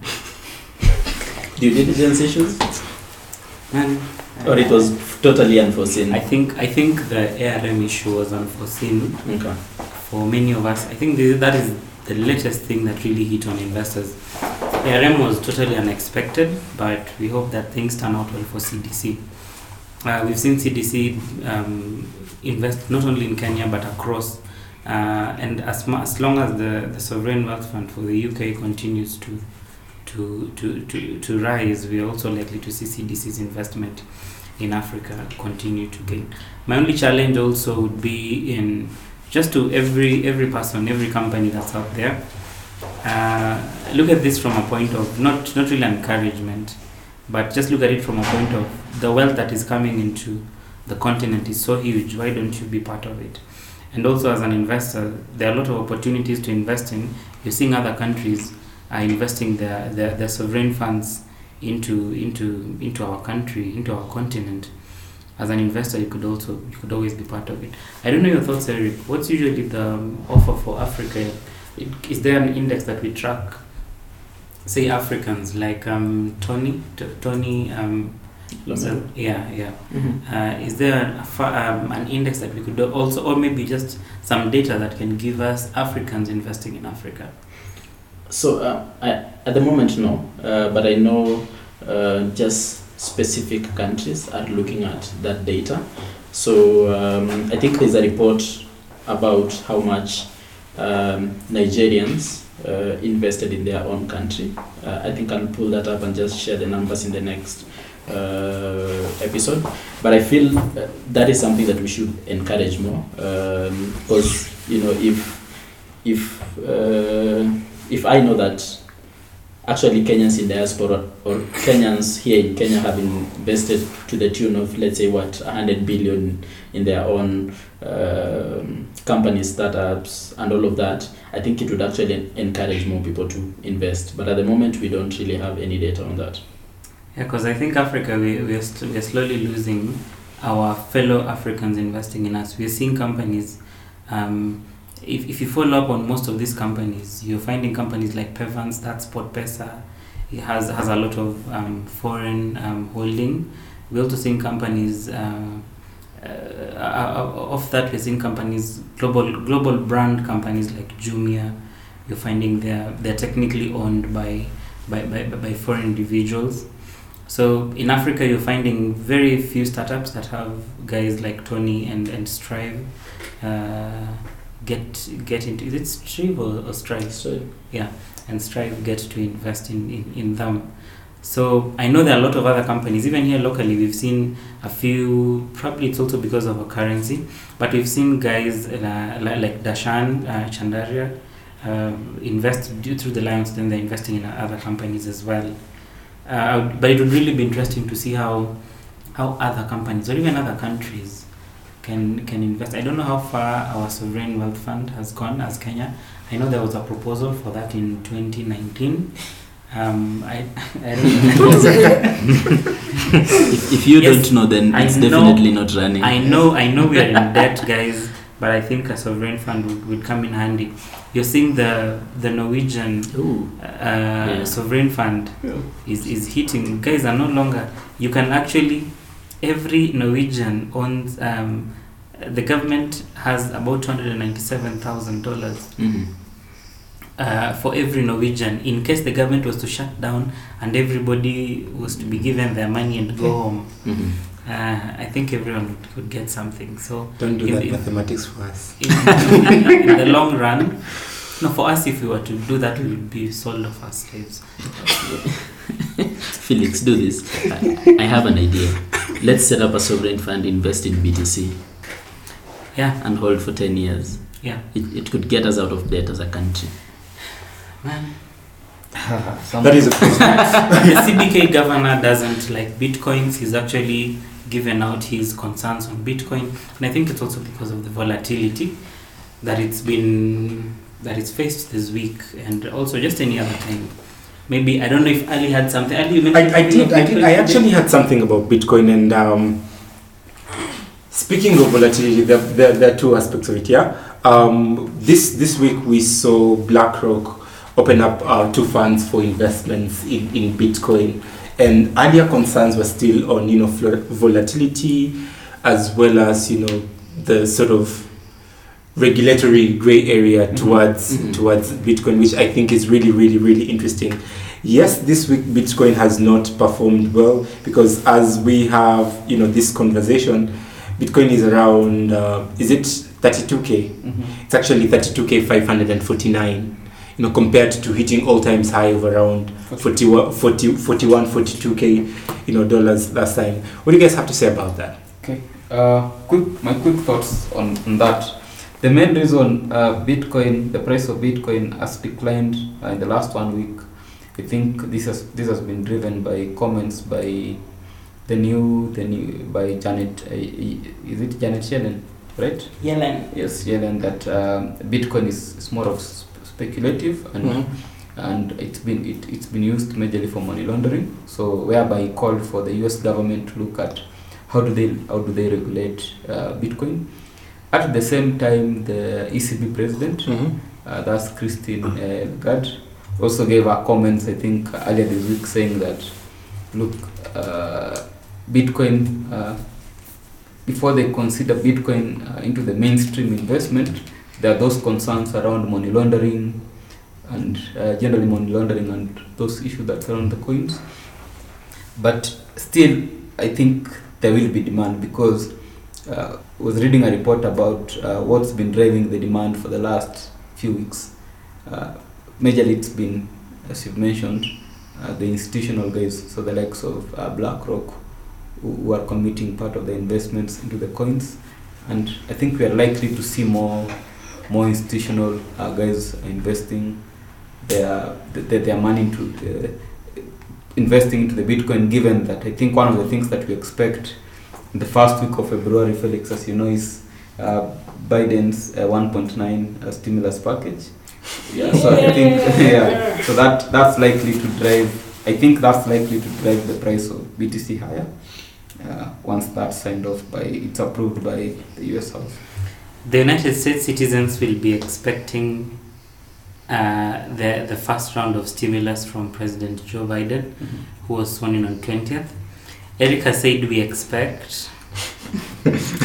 Due diligence issues, Man, or it was totally unforeseen. I think I think the ARM issue was unforeseen okay. for many of us. I think the, that is the latest thing that really hit on investors. ARM was totally unexpected, but we hope that things turn out well for CDC. Uh, we've seen CDC um, invest not only in Kenya but across, uh, and as, as long as the, the sovereign wealth fund for the UK continues to to, to, to, to rise, we are also likely to see CDC's investment in Africa continue to gain. My only challenge also would be in just to every every person, every company that's out there. Uh, look at this from a point of not not really encouragement, but just look at it from a point of the wealth that is coming into the continent is so huge. Why don't you be part of it? And also as an investor, there are a lot of opportunities to invest in. You're seeing other countries are investing their, their, their sovereign funds into into into our country, into our continent. As an investor, you could also you could always be part of it. I don't know your thoughts, Eric. What's usually the um, offer for Africa? It, is there an index that we track? Say Africans like um, Tony, T- Tony. Um, so, yeah, yeah. Mhm. Uh, is there a um, an index that we could do also, or maybe just some data that can give us Africans investing in Africa? So uh, I, at the moment, no, uh, but I know uh, just specific countries are looking at that data. So um, I think there's a report about how much um, Nigerians uh, invested in their own country. Uh, I think I'll pull that up and just share the numbers in the next uh, episode. But I feel that is something that we should encourage more because you know if if if I know that actually Kenyans in diaspora or Kenyans here in Kenya have invested to the tune of let's say what 100 billion in their own um companies, startups, and all of that, I think it would actually encourage more people to invest. But at the moment, we don't really have any data on that. Yeah, because I think Africa, we, we, are st- we are slowly losing our fellow Africans investing in us. We're seeing companies, um, if, if you follow up on most of these companies, you're finding companies like Pevans, that's Pesa, it has, has a lot of um, foreign um, holding. We're also seeing companies, uh, uh, of that, we're seeing companies, global, global brand companies like Jumia, you're finding they're, they're technically owned by, by, by, by foreign individuals. So in Africa, you're finding very few startups that have guys like Tony and and Strive uh, get get into. Is it Strive or, or Strive? So Yeah, and Strive get to invest in, in in them. So I know there are a lot of other companies, even here locally. We've seen a few. Probably it's also because of a currency, but we've seen guys uh, like Darshan uh, Chandaria uh, invest due through the Lions. Then they're investing in other companies as well. Uh, but it would really be interesting to see how how other companies or even other countries can can invest. I don't know how far our sovereign wealth fund has gone as Kenya. I know there was a proposal for that in 2019. Um, I, I don't if, if you Yes, don't know, then I it's know- definitely not running. I know I know we are in debt, guys, but I think a sovereign fund would, would come in handy. You're seeing the the Norwegian Ooh. uh, sovereign fund is, is hitting guys are no longer you can actually every Norwegian owns. Um, the government has about two hundred and ninety-seven thousand dollars Mhm. uh, for every Norwegian in case the government was to shut down and everybody was to be given their money and go home. Mhm. Uh, I think everyone would, would get something. So Don't do If- that if- mathematics for us. in, in the long run, no, for us, if we were to do that, we would be sold off as slaves. Felix, do this. I, I have an idea. Let's set up a sovereign fund, invest in BTC, Yeah, and hold for 10 years. yeah, It, it could get us out of debt as a country. man. That is a question. the CBK governor doesn't like bitcoins. He's actually given out his concerns on Bitcoin, and I think it's also because of the volatility that it's been that it's faced this week, and also just any other time. Maybe I don't know if Ali had something. Ali, you mentioned I, I something did. I did. I actually had something about Bitcoin, and um, speaking of volatility, there, there, there are two aspects of it. Yeah. Um, this this week we saw BlackRock open up uh, two funds for investments in, in Bitcoin, and earlier concerns were still on you know volatility, as well as you know the sort of regulatory gray area Mhm. towards Mhm. towards Bitcoin, which I think is really really really interesting. Yes, this week Bitcoin has not performed well because as we have you know this conversation, Bitcoin is around uh, is it 32k? Mhm. It's actually 32k 549. You know, compared to hitting all times high of around 41, 40, 41 42k you know dollars last time. What do you guys have to say about that? Okay, uh, quick, my quick thoughts on, on that. The main reason uh, Bitcoin, the price of Bitcoin has declined uh, in the last one week, I think this has this has been driven by comments by the new the new by Janet. Uh, is it Janet Yellen, right? Yellen. Yes, Yellen. That um, Bitcoin is, is more of sp- speculative and Mm-hmm. and it's been it, it's been used majorly for money laundering so whereby called for the US government to look at how do they how do they regulate uh, bitcoin at the same time the ECB president uh, that's Christine uh, Lagarde also gave her comments I think earlier this week saying that look uh, bitcoin uh, before they consider bitcoin uh, into the mainstream investment there are those concerns around money laundering and uh, generally money laundering and those issues that surround the coins. But still, I think there will be demand because uh, I was reading a report about uh, what's been driving the demand for the last few weeks. Uh, majorly, it's been, as you've mentioned, uh, the institutional guys, so the likes of BlackRock, who, are committing part of the investments into the coins. And I think we are likely to see more, more institutional uh, guys investing their their, their money into uh, investing into the Bitcoin. Given that, I think one of the things that we expect in the first week of February, Felix, as you know, is uh, Biden's uh, 1.9 uh, stimulus package. Yeah, so I think yeah, so that that's likely to drive. I think that's likely to drive the price of BTC higher uh, once that's signed off by it's approved by the U.S. House. The United States citizens will be expecting uh, the the first round of stimulus from President Joe Biden, who was sworn in on twentieth. Erica said we expect.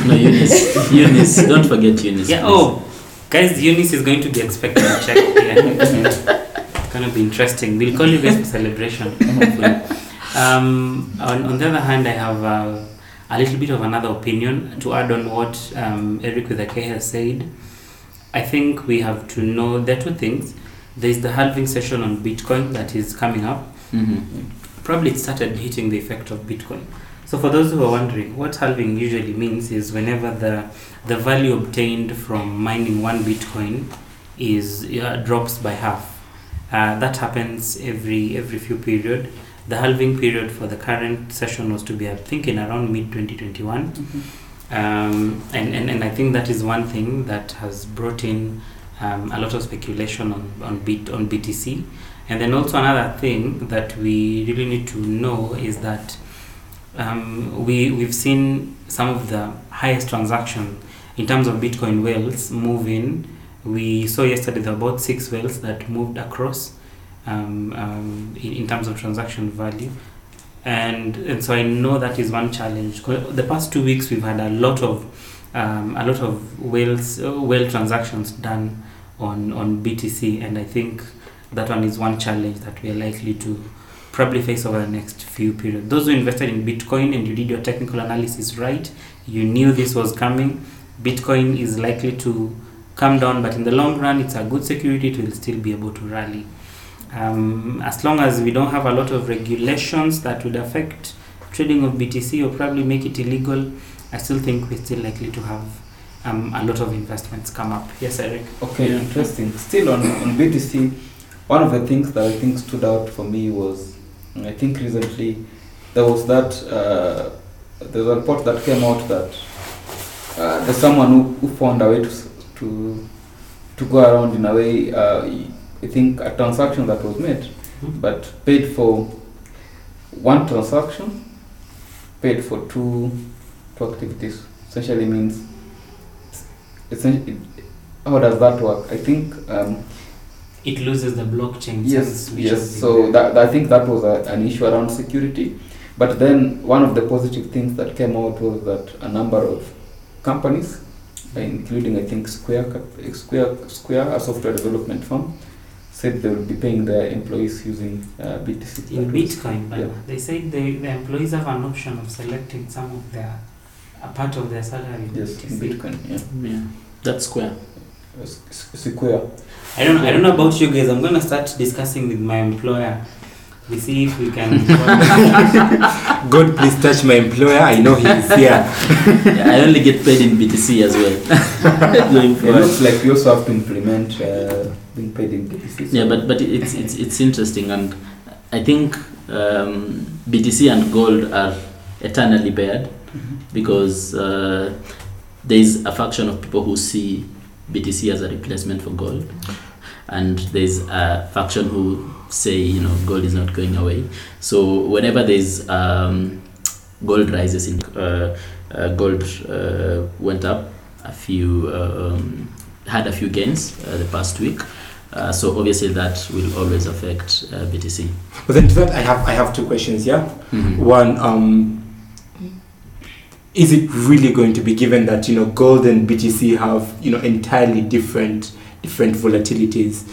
No, Eunice. Eunice. Don't forget Eunice. Yeah. please. Oh, guys, Eunice is going to be expecting a check. Yeah. it's gonna be interesting. We'll call you guys for celebration. hopefully. Um, on, on the other hand, I have uh, a little bit of another opinion to add on what um, Eric with a K has said. I think we have to know there are two things. There is the halving session on Bitcoin that is coming up. Mhm. Probably it started hitting the effect of Bitcoin. So for those who are wondering, what halving usually means is whenever the the value obtained from mining one Bitcoin is uh, drops by half. Uh, that happens every every few period. The halving period for the current session was to be, I think, in around mid 2021. Um, and, and, and I think that is one thing that has brought in um, a lot of speculation on, on, Bit, on BTC. And then also another thing that we really need to know is that um, we, we've seen some of the highest transactions in terms of Bitcoin whales moving. We saw yesterday about six whales that moved across um, um, in, in terms of transaction value. and and so I know that is one challenge. The past two weeks we've had a lot of um, a lot of whales uh, whale transactions done on on BTC, and I think that one is one challenge that we are likely to probably face over the next few periods. Those who invested in Bitcoin and you did your technical analysis right, you knew this was coming. Bitcoin is likely to come down, but in the long run, it's a good security. It will still be able to rally. Um, as long as we don't have a lot of regulations that would affect trading of BTC or probably make it illegal, I still think we're still likely to have um, a lot of investments come up. Yes, Eric. Okay, Yeah. interesting. Still on, on BTC, one of the things that I think stood out for me was, I think recently, there was that, uh, there's a report that came out that uh, there's someone who, who found a way to, to, to go around in a way, uh, I think a transaction that was made, Mhm. but paid for one transaction, paid for two, two activities. Essentially means, essentially, how does that work? I think um, It loses the blockchain. yes, yes. So that, I think that was a, an issue around security. But then one of the positive things that came out was that a number of companies, including I think Square, Square, Square, a software development firm, said they will be paying their employees using uh, BTC. in That was- Bitcoin, but yeah. they said they, the employees have an option of selecting some of their a part of their salary. in Yes, in BTC. Bitcoin. Yeah. Yeah, that's square. S- S- Square. I don't I don't know about you guys. I'm gonna start discussing with my employer. We see if we can. God, please touch my employer. I know he is here. Yeah, I only get paid in BTC as well. It looks like we also have to implement uh, being paid in BTC. so- Yeah, but but it's it's it's interesting, and I think um, BTC and gold are eternally paired because uh, there is a faction of people who see BTC as a replacement for gold, and there's a faction who say you know gold is not going away. So whenever there's um, gold rises in uh, uh, gold uh, went up a few um, had a few gains uh, the past week. Uh, so obviously that will always affect uh, BTC. But then to that, I have I have two questions. Yeah. One, um, is it really going to be given that you know gold and BTC have you know entirely different different volatilities?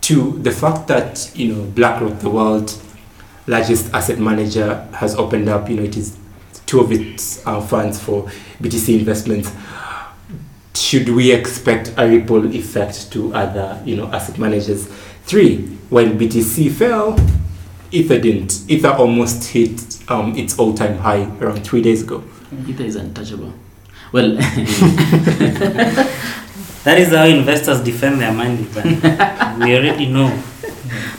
Two, the fact that you know BlackRock, the world largest asset manager, has opened up you know it is two of its uh, funds for BTC investments. Should we expect a ripple effect to other you know asset managers? Three, when BTC fell, Ether didn't. Ether almost hit um, its all-time high around three days ago. Ether is untouchable. Well, that is how investors defend their money. But we already know.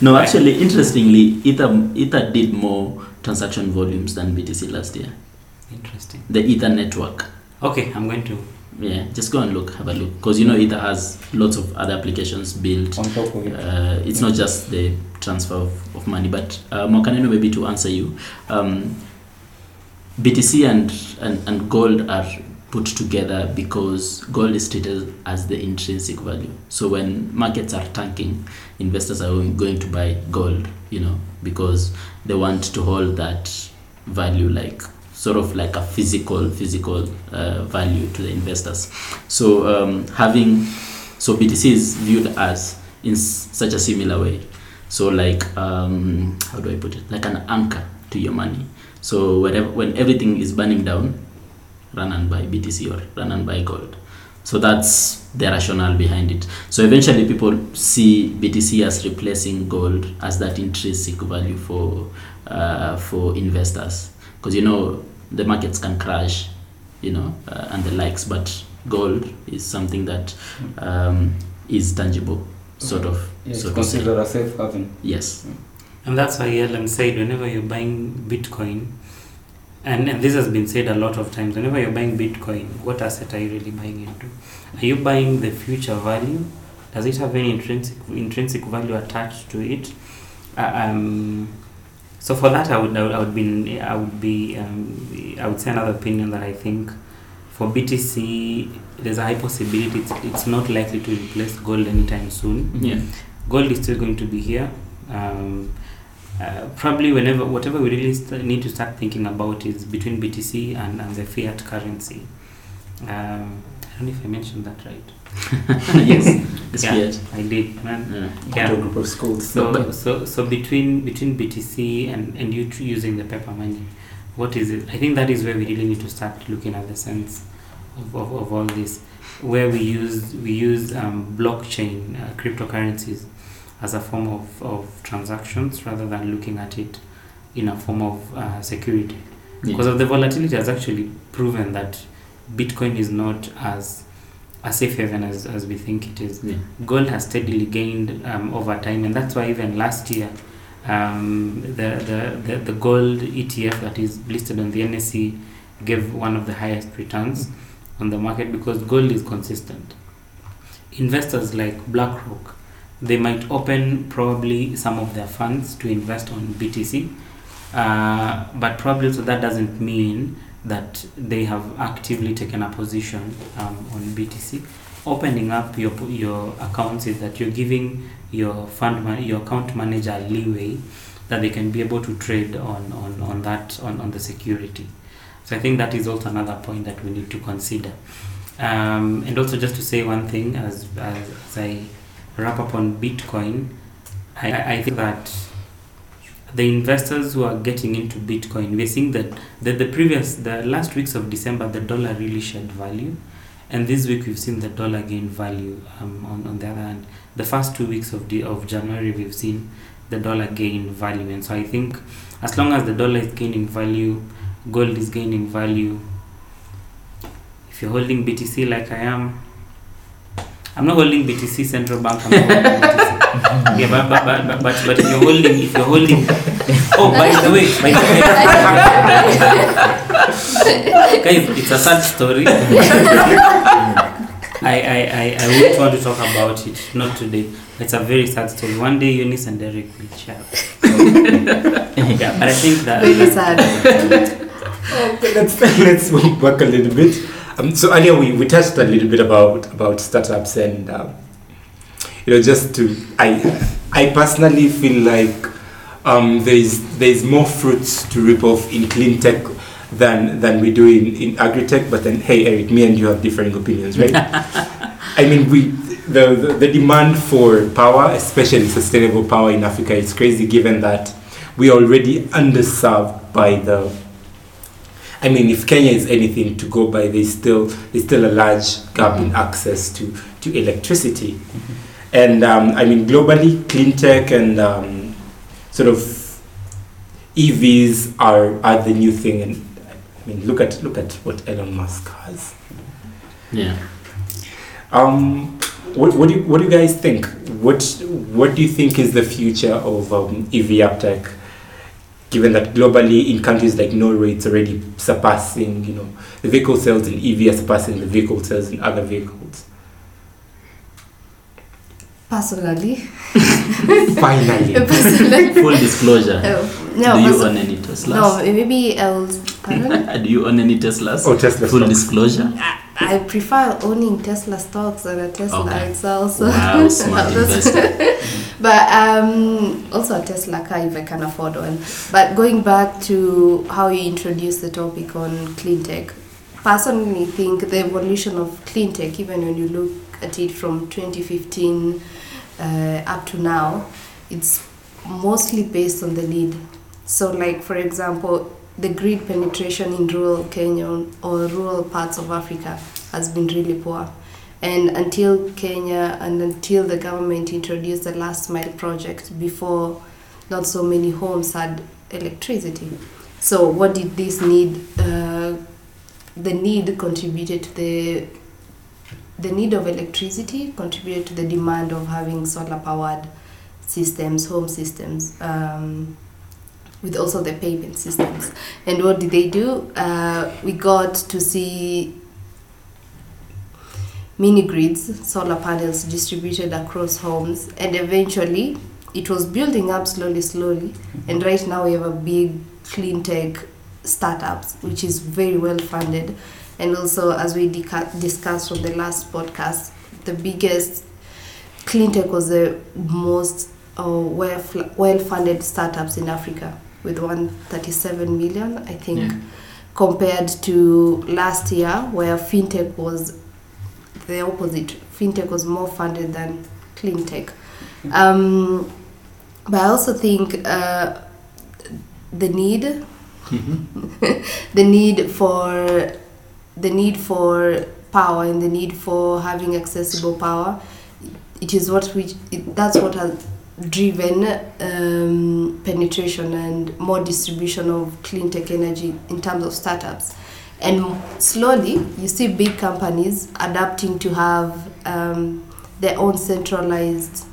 no, actually, interestingly, Ether Ether did more transaction volumes than BTC last year. Interesting. The Ether network. Okay, I'm going to. Yeah, just go and look, have a look, because you know it has lots of other applications built. on top of it. Uh, it's not just the transfer of, of money, but uh, Mokaneno, maybe to answer you, um, BTC and, and, and gold are put together because gold is treated as the intrinsic value. So when markets are tanking, investors are going to buy gold, you know, because they want to hold that value like sort of like a physical physical uh, value to the investors. So um, having so BTC is viewed as in such a similar way. So like um, how do I put it? Like an anchor to your money. So wherever when everything is burning down, run and buy BTC or run and buy gold. So that's the rationale behind it. So eventually people see BTC as replacing gold as that intrinsic value for uh, for investors because you know the markets can crash, you know, uh, and the likes, but gold is something that um, is tangible, sort of. Yeah, it's so to considered a safe haven. Yes. And that's why Yellen said whenever you're buying Bitcoin, and, and this has been said a lot of times, whenever you're buying Bitcoin, what asset are you really buying into? Are you buying the future value? Does it have any intrinsic intrinsic value attached to it? Uh, um, so for that, I would, I would I would be I would be um, I would say another opinion that I think for BTC there's a high possibility it's, it's not likely to replace gold anytime soon Yeah. gold is still going to be here. Um, uh, probably whenever whatever we really st- need to start thinking about is between BTC and, and the fiat currency. Um, I don't know if I mentioned that right. yes, it's yeah, weird. I did, man. Yeah. Yeah. A group of schools. So, so, so between between BTC and, and you tr- using the paper money, what is it? I think that is where we really need to start looking at the sense of, of, of all this, where we use we use um, blockchain uh, cryptocurrencies as a form of, of transactions rather than looking at it in a form of uh, security. Because of the volatility has actually proven that Bitcoin is not as a safe haven as, as we think it is Yeah. gold has steadily gained um, over time, and that's why even last year, um, the, the, the, the gold ETF that is listed on the NSE gave one of the highest returns on the market because gold is consistent. Investors like BlackRock, they might open probably some of their funds to invest on BTC, uh, but probably so that doesn't mean that they have actively taken a position um, on BTC opening up your your accounts is that you're giving your fund man, your account manager leeway that they can be able to trade on on, on that on, on the security. So i think that is also another point that we need to consider. Um, and also just to say one thing as, as, as i wrap up on bitcoin I, I I think that the investors who are getting into bitcoin. We're seeing that the, the previous the last weeks of december the dollar really shed value. And this week we've seen the dollar gain value um, on, on the other hand. The first two weeks of the of january we've seen the dollar gain value. And so i think as long as the dollar is gaining value gold is gaining value if you're holding btc like i am i'm not holding btc central bank i'm not holding btc yeah but but, but but but but if you're holding if you're holding oh by the way by the way guys it's a sad story I, I, I, I wouldn't want to talk about it, not today. It's a very sad story. One day Eunice and Derek will share. yeah, but I think that Really sad. Okay, let's let's move back a little bit. Um, so earlier we, we touched a little bit about about startups and um, you know just to I I personally feel like um, there is there is more fruits to rip off in clean tech than than we do in, in agri-tech. But then hey Eric, me and you have differing opinions, right? I mean we the, the the demand for power, especially sustainable power in Africa, is crazy given that we are already underserved by the I mean, if Kenya is anything to go by, there's still there's still a large gap in access to to electricity, and um, I mean globally, clean tech and um, sort of EVs are are the new thing. And I mean, look at look at what Elon Musk has. Yeah. Um, what, what do you, what do you guys think? What what do you think is the future of um, EV uptake? Given that globally, in countries like Norway, it's already surpassing, you know, the vehicle sales in EV are surpassing the vehicle sales in other vehicles. Personally, Finally, personally, Full disclosure. oh, no, Do you perso- own any Teslas? no, maybe I'll. Pardon? Do you own any Teslas? oh Tesla Full stocks. disclosure. I prefer owning Tesla stocks than a Tesla Okay. itself. So Wow, smart investor. But um, also a Tesla car if I can afford one. But going back to how you introduced the topic on clean tech, personally think the evolution of clean tech, even when you look at it from 2015 uh, up to now, it's mostly based on the need. So, like for example, the grid penetration in rural Kenya or rural parts of Africa has been really poor. And until Kenya and until the government introduced the last mile project, before not so many homes had electricity. So, what did this need? Uh, the need contributed to the the need of electricity contributed to the demand of having solar powered systems, home systems, um, with also the payment systems. And what did they do? Uh, we got to see mini grids, solar panels distributed across homes, and eventually it was building up slowly, slowly. And right now we have a big clean tech startups, which is very well funded. And also, as we discussed from the last podcast, the biggest clean tech was the most or well well funded startups in Africa with 137 million, I think, Yeah. compared to last year where fintech was the opposite. Fintech was more funded than clean tech. Um, but I also think uh, the need the need for the need for power and the need for having accessible power it is what we it, that's what has driven um, penetration and more distribution of clean tech energy in terms of startups and slowly you see big companies adapting to have um, their own centralized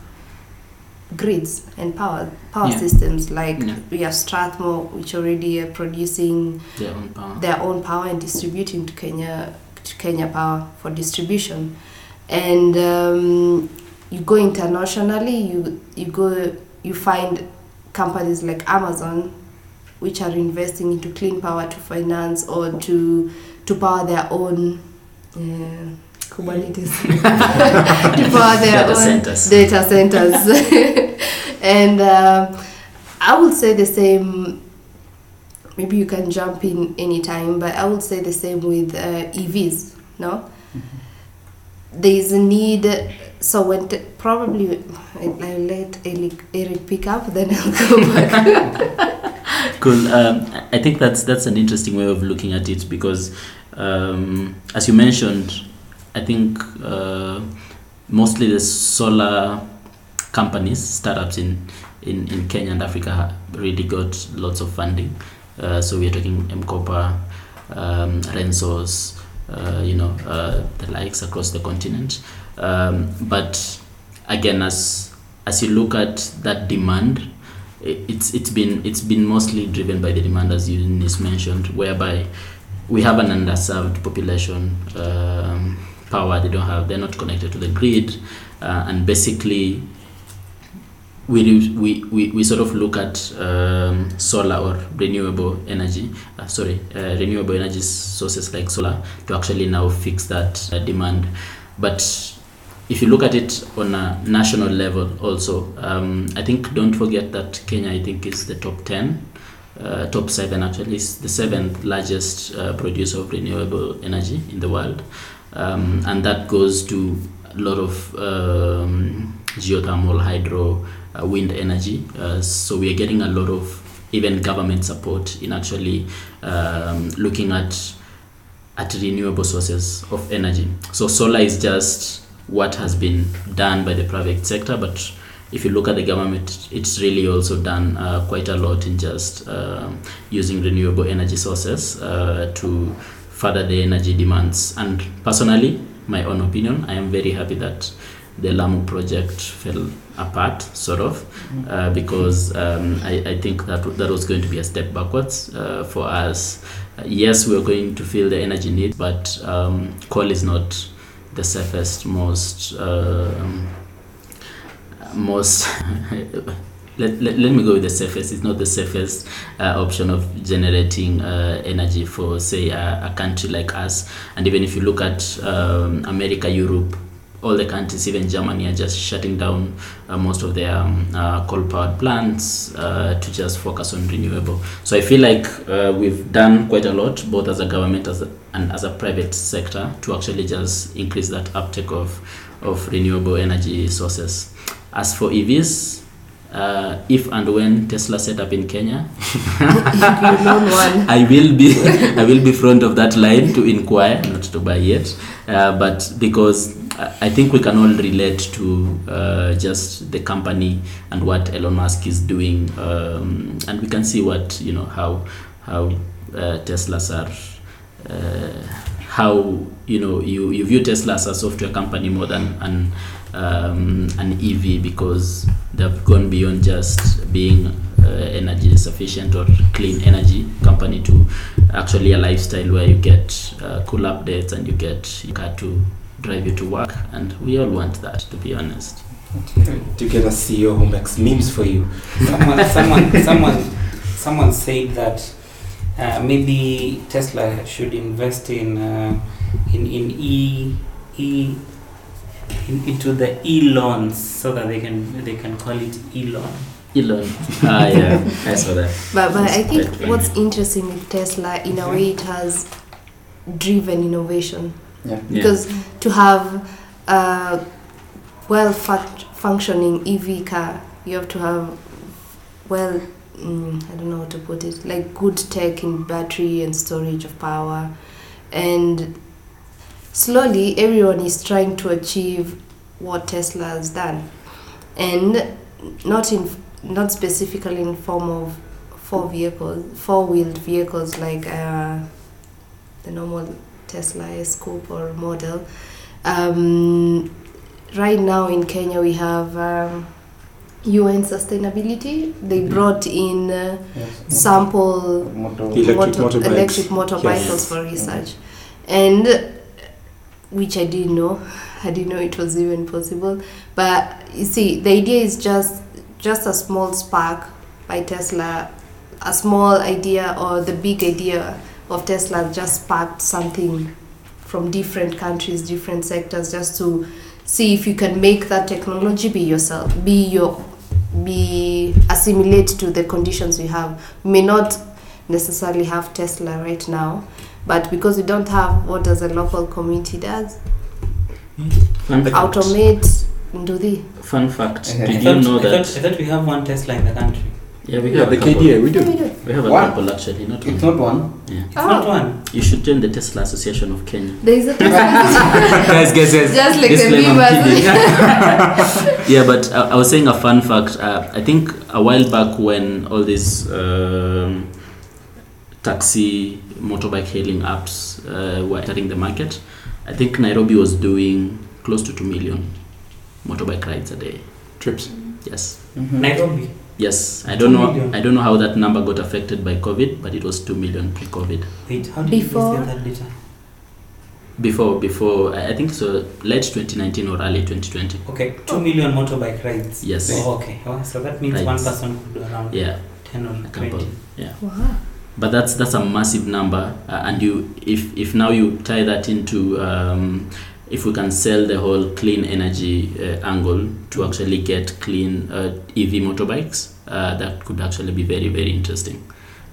grids and power power Yeah. systems like Yeah. we have Strathmore which already are producing Their own power. their own power and distributing to Kenya to Kenya Power for distribution. And um, you go internationally, you you go you find companies like Amazon, which are investing into clean power to finance or to to power their own. Uh, Kubernetes to power their Data own centers. data centers, and um I would say the same maybe you can jump in anytime but i would say the same with uh, evs no there is a need so when t- probably I- i'll let eric, eric pick up then i'll go back Cool. Um, I think that's that's an interesting way of looking at it because, um, as you mentioned, I think uh, mostly the solar companies, startups in, in, in Kenya and Africa really got lots of funding. Uh, so we are talking Mkopa, um, Rensos, uh, you know, uh, the likes across the continent. Um, but again, as as you look at that demand, it's it's been it's been mostly driven by the demand as Eunice mentioned, whereby we have an underserved population. Um, power they don't have, they're not connected to the grid, uh, and basically we, we, we, we sort of look at um, solar or renewable energy, uh, sorry, uh, renewable energy sources like solar to actually now fix that uh, demand. But if you look at it on a national level, also, um, I think don't forget that Kenya, I think, is the top 10, uh, top 7 actually, is the seventh largest uh, producer of renewable energy in the world. Um, and that goes to a lot of um, geothermal, hydro, uh, wind energy. Uh, so we are getting a lot of even government support in actually um, looking at at renewable sources of energy. So solar is just what has been done by the private sector, but if you look at the government, it's really also done uh, quite a lot in just um using renewable energy sources uh, to further the energy demands. And personally, my own opinion, I am very happy that the Lamu project fell apart, sort of, uh, because um, I, I think that that was going to be a step backwards uh, for us. Uh, yes, we are going to feel the energy need, but um, coal is not the safest, most um, most. Let, let, let me go with the safest. It's not the safest uh, option of generating uh, energy for, say, a, a country like us. And even if you look at um, America, Europe, all the countries, even Germany, are just shutting down uh, most of their um, uh, coal-powered plants uh, to just focus on renewable. So I feel like uh, we've done quite a lot, both as a government as a, and as a private sector, to actually just increase that uptake of of renewable energy sources. As for EVs. Uh, if and when Tesla set up in Kenya, you know one I will be I will be front of that line to inquire, not to buy yet, uh, but because I I think we can all relate to uh, just the company and what Elon Musk is doing, um, and we can see what you know how how uh, Teslas are. Uh, how you know you, you view Tesla as a software company more than an um, an EV because they've gone beyond just being uh, energy sufficient or clean energy company to actually a lifestyle where you get uh, cool updates and you get your car to drive you to work and we all want that to be honest To get a CEO who makes memes for you. someone, someone, someone, someone said that uh, maybe Tesla should invest in uh, in in e e in, into the e-loans so that they can they can call it e-loan. Elon. Ah, yeah, I saw that. But, but I think Right, right. what's interesting with Tesla, in a way, it has driven innovation. Yeah. Because to have a well func- functioning EV car, you have to have well, mm, I don't know how to put it, like good tech in battery and storage of power. And slowly, everyone is trying to achieve what Tesla has done. And not in not specifically in form of four vehicles, four wheeled vehicles like uh, the normal Tesla S Coupe or model. Um, right now in Kenya we have um, UN sustainability. They brought in uh, sample Electric motor- motorbikes. electric motorcycles Yes. for research, and which I didn't know. I didn't know it was even possible. But you see, the idea is just just a small spark by Tesla, a small idea or the big idea of Tesla just sparked something from different countries, different sectors, just to see if you can make that technology be yourself, be your, be assimilate to the conditions we have. We may not necessarily have Tesla right now, but because we don't have what does a local community does, Fun fact. automate Nduthi. Fun fact. Okay. I you thought, know I, that? thought, I thought we have one Tesla in the country. Yeah, we Yeah, have the a couple. KDA, we do. We have a What? couple actually, not It's one. not one. Yeah. It's Oh. not one. You should join the Tesla Association of Kenya. There is a Tesla. guys, guys, guys. Just like the Disclaimer, I'm beavers. kidding. yeah, but uh, I was saying a fun fact. Uh, I think a while back when all these um, taxi motorbike hailing apps uh, were entering the market, I think Nairobi was doing close to 2 million motorbike rides a day. Trips. Yes. Nairobi. Yes. I don't know million. I don't know how that number got affected by COVID, but it was 2 million pre-COVID. Wait, how did Before- you guys get that data? Before before I I think so late 2019 or early 2020. Okay, 2 million motorbike rides. Yes. Oh, okay. Oh, so that means Rides. one person could do around Yeah. 10 or A couple. 20. Yeah. Wow. but that's that's a massive number uh, and you if if now you tie that into um, if we can sell the whole clean energy uh, angle to actually get clean uh, EV motorbikes uh, that could actually be very very interesting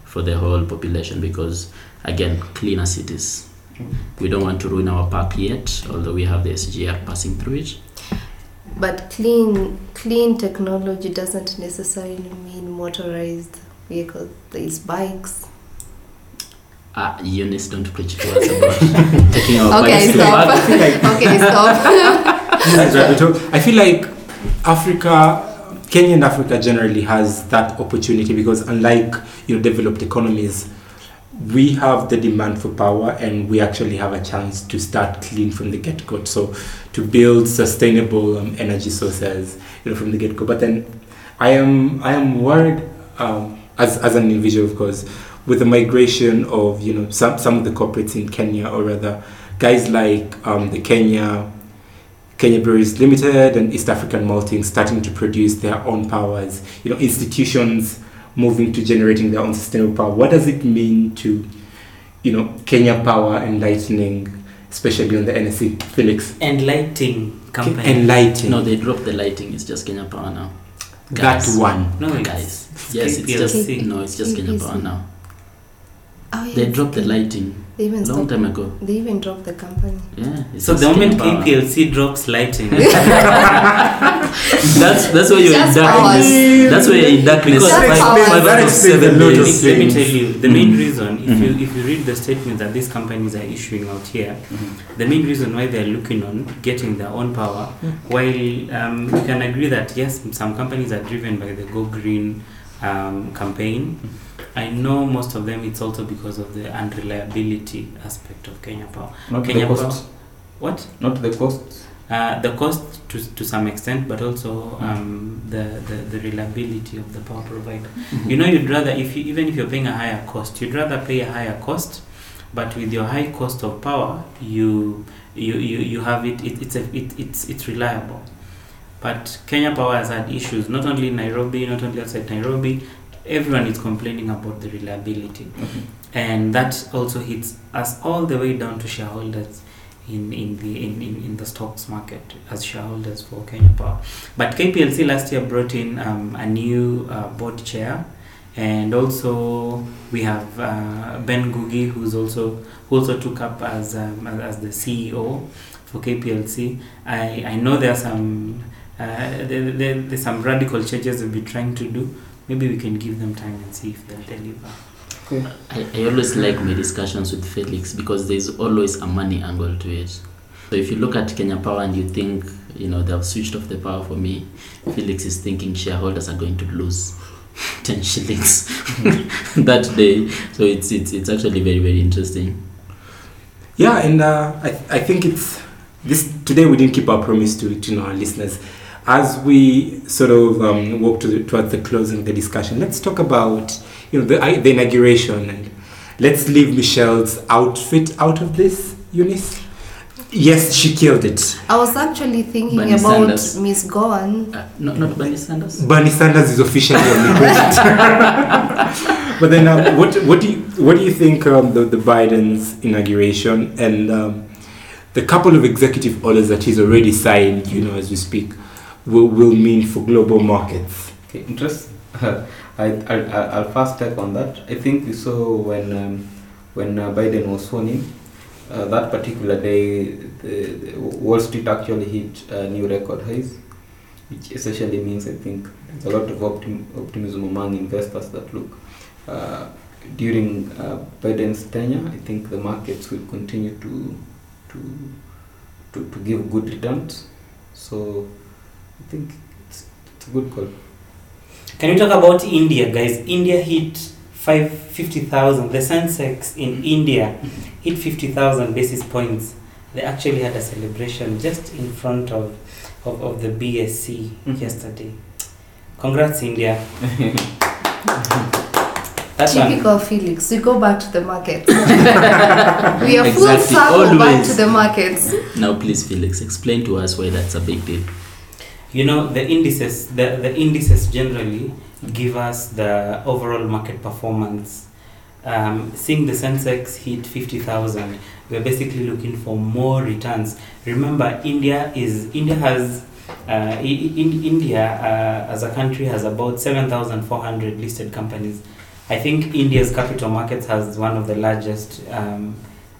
for the whole population because again cleaner cities we don't want to ruin our park yet although we have the SGR passing through it But clean clean technology doesn't necessarily mean motorized vehicles. There's bikes. Uh, Eunice don't preach to us about taking our Okay, bikes to stop. work. okay, stop. That's right. I feel like Africa, Kenya and Africa generally has that opportunity because unlike you know developed economies, we have the demand for power and we actually have a chance to start clean from the get go. So to build sustainable um, energy sources, you know, from the get go. But then I am I am worried um, as as an individual, of course, with the migration of you know some some of the corporates in Kenya, or rather guys like um, the Kenya Kenya Breweries Limited and East African Malting starting to produce their own powers. You know, institutions moving to generating their own sustainable power. What does it mean to, you know, Kenya Power enlightening, especially on the NSE? Felix, Enlighting company. enlighten. no they dropped the lighting it's just Kenya Power now that one. no, it's guys yes it's just KPLC. no it's just Kenya Power now Oh, yeah, They dropped the lighting They even long time ago. They even dropped the company. Yeah. So the moment Power. KPLC drops lighting, That's that's why you're in darkness. That's why you're in darkness. Because five, That's five pause. out That of explains seven a lot let me tell you the main Mhm. reason. If Mhm. you if you read the statements that these companies are issuing out here, the main reason why they're looking on getting their own power, while um, we can agree that yes, some companies are driven by the Go Green um, campaign. I know most of them. It's also because of the unreliability aspect of Kenya Power. Not Kenya the Power. What? Not the cost. Uh, the cost to, to some extent, but also um, the, the, the reliability of the power provider. You know, you'd rather, if you, even if you're paying a higher cost, you'd rather pay a higher cost, but with your high cost of power, you you, you, you have it, it it's, a, it, it's, it's reliable. But Kenya Power has had issues, not only in Nairobi, not only outside Nairobi, everyone is complaining about the reliability. Okay. And that also hits us all the way down to shareholders in in the in, in, in the stocks market as shareholders for Kenya Power. But KPLC last year brought in um, a new uh, board chair, and also we have uh, Ben Ngugi, who's also who also took up as um, as the CEO for KPLC. I I know there are some uh, there, there, there's some radical changes we'll be trying to do. Maybe we can give them time and see if they'll deliver. I, I always like my discussions with Felix because there's always a money angle to it. So if you look at Kenya Power and you think, you know, they've switched off the power for me, Felix is thinking shareholders are going to lose 10 shillings that day. So it's, it's, it's actually very, very interesting. Yeah, and uh, I, I think it's this today we didn't keep our promise to, to our listeners. As we sort of um, walk to the, towards the closing of the discussion, let's talk about you know the, I- the inauguration and let's leave Michelle's outfit out of this, Eunice. Yes, she killed it. I was actually thinking Bernie about Sanders. Miss Gowan. Uh, not, not Bernie Sanders? Bernie Sanders is officially omnipresent. but then, um, what what do you what do you think um, the the Biden's inauguration and um, the couple of executive orders that he's already signed, you know, as we speak, will will mean for global markets? Okay, interest. I, I, I- I'll first take on that. I think we saw when um, when uh, Biden was sworn in, uh, that particular day, the, the Wall Street actually hit uh, new record highs, which essentially means I think there's a lot of optim- optimism among investors that look. Uh, during uh, Biden's tenure, I think the markets will continue to to to, to give good returns. So I think it's, it's a good call. Can we talk about India, guys? India hit five fifty thousand. The Sensex in India hit fifty thousand basis points. They actually had a celebration just in front of of, of the BSE Mhm. yesterday. Congrats, India. That's one. Typical Felix. We go back to the markets. we are full Exactly, circle back always. to the markets. Now, please, Felix, explain to us why that's a big deal. You know the indices. The the indices generally give us the overall market performance. Um, seeing the Sensex hit fifty thousand, we're basically looking for more returns. Remember, India is India has uh, in India uh, as a country has about seven thousand four hundred listed companies. I think India's capital markets has one of the largest. Um,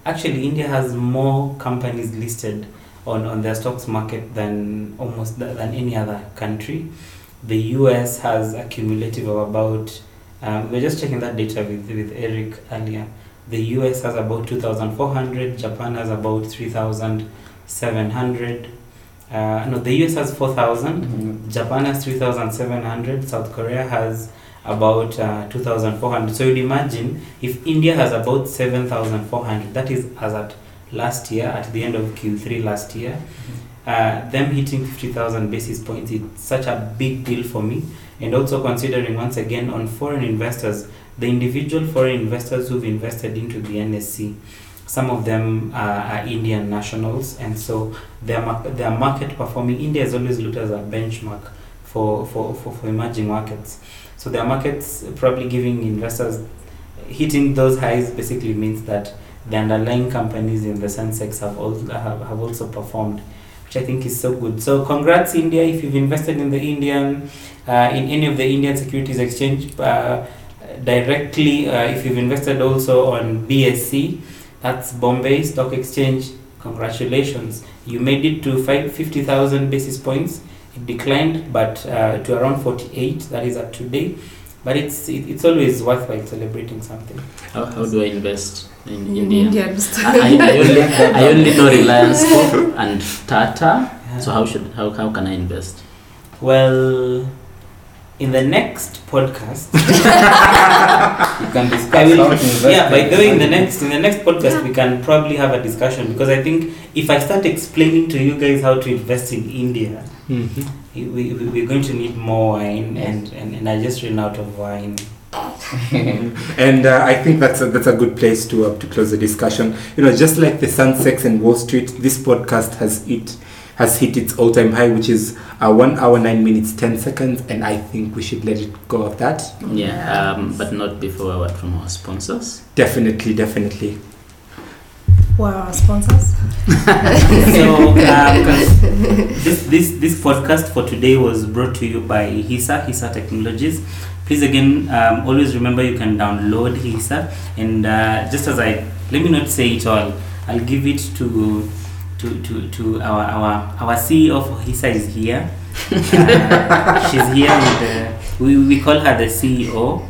actually, India has more companies listed on, on their stocks market than almost th- than any other country. The US has a cumulative of about. Um, we we're just checking that data with with Eric earlier. The US has about two thousand four hundred. Japan has about three thousand seven hundred. Uh, no, the US has four thousand. Japan has 3,700. South Korea has about uh, 2,400. So you'd imagine if India has about 7,400, that is as at last year, at the end of Q3 last year, uh, them hitting 50,000 basis points, it's such a big deal for me. And also considering once again on foreign investors, the individual foreign investors who've invested into the NSE, some of them uh, are Indian nationals, and so their, mar- their market performing, India is always looked as a benchmark for, for, for, for emerging markets. So their markets probably giving investors hitting those highs basically means that the underlying companies in the Sensex have, al- have, have also performed, which I think is so good. So congrats India if you've invested in the Indian, uh, in any of the Indian Securities Exchange uh, directly. Uh, if you've invested also on BSE, that's Bombay Stock Exchange. Congratulations, you made it to five fifty thousand basis points. It declined, but uh, to around forty-eight. That is up today. But it's it, it's always worthwhile celebrating something. How, how do I invest in In India? India I, I, only, I only know Reliance Corp and Tata. So how should how, how can I invest? Well, in the next podcast, can discuss I will, how to invest yeah. By in the way, in the next in the next podcast, we can probably have a discussion because I think if I start explaining to you guys how to invest in India, we, we, we're going to need more wine, and, and, and I just ran out of wine. And uh, I think that's a, that's a good place to uh, to close the discussion. You know, just like the Sensex and Wall Street, this podcast has it has hit its all time high, which is uh, one hour nine minutes ten seconds, and I think we should let it go of that. Yeah, um, but not before a word from our sponsors. Definitely, definitely. Who are our sponsors? so um, this this this podcast for today was brought to you by Hisa Hisa Technologies. Please again, um, always remember you can download Hisa, and uh, just as I let me not say it all, I'll give it to to to, to our our our CEO for Hisa is here. Uh, she's here with the we, we call her the CEO.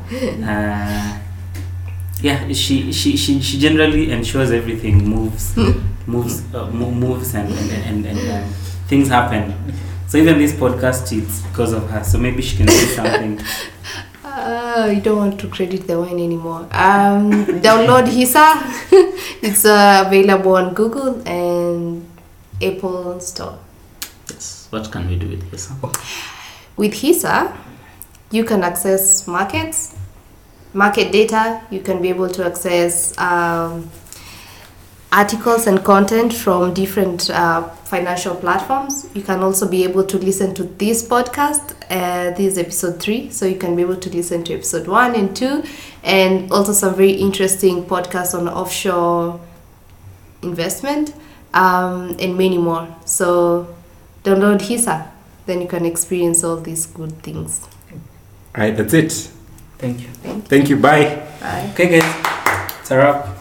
Uh, yeah, she, she, she, she generally ensures everything moves moves uh, moves and and, and, and things happen. So even this podcast it's because of her. So maybe she can say something. Uh, you don't want to credit the wine anymore. Um, download Hisa. it's uh, available on Google and Apple Store. Yes. What can we do with Hisa? With Hisa, you can access markets, market data. You can be able to access um, articles and content from different uh, financial platforms. You can also be able to listen to this podcast. Uh, this is episode three, so you can be able to listen to episode one and two, and also some very interesting podcasts on offshore investment um, and many more. So download Hisa, then you can experience all these good things. All right, that's it. Thank you. Thank you. Bye. Bye. Okay, guys, it's a wrap.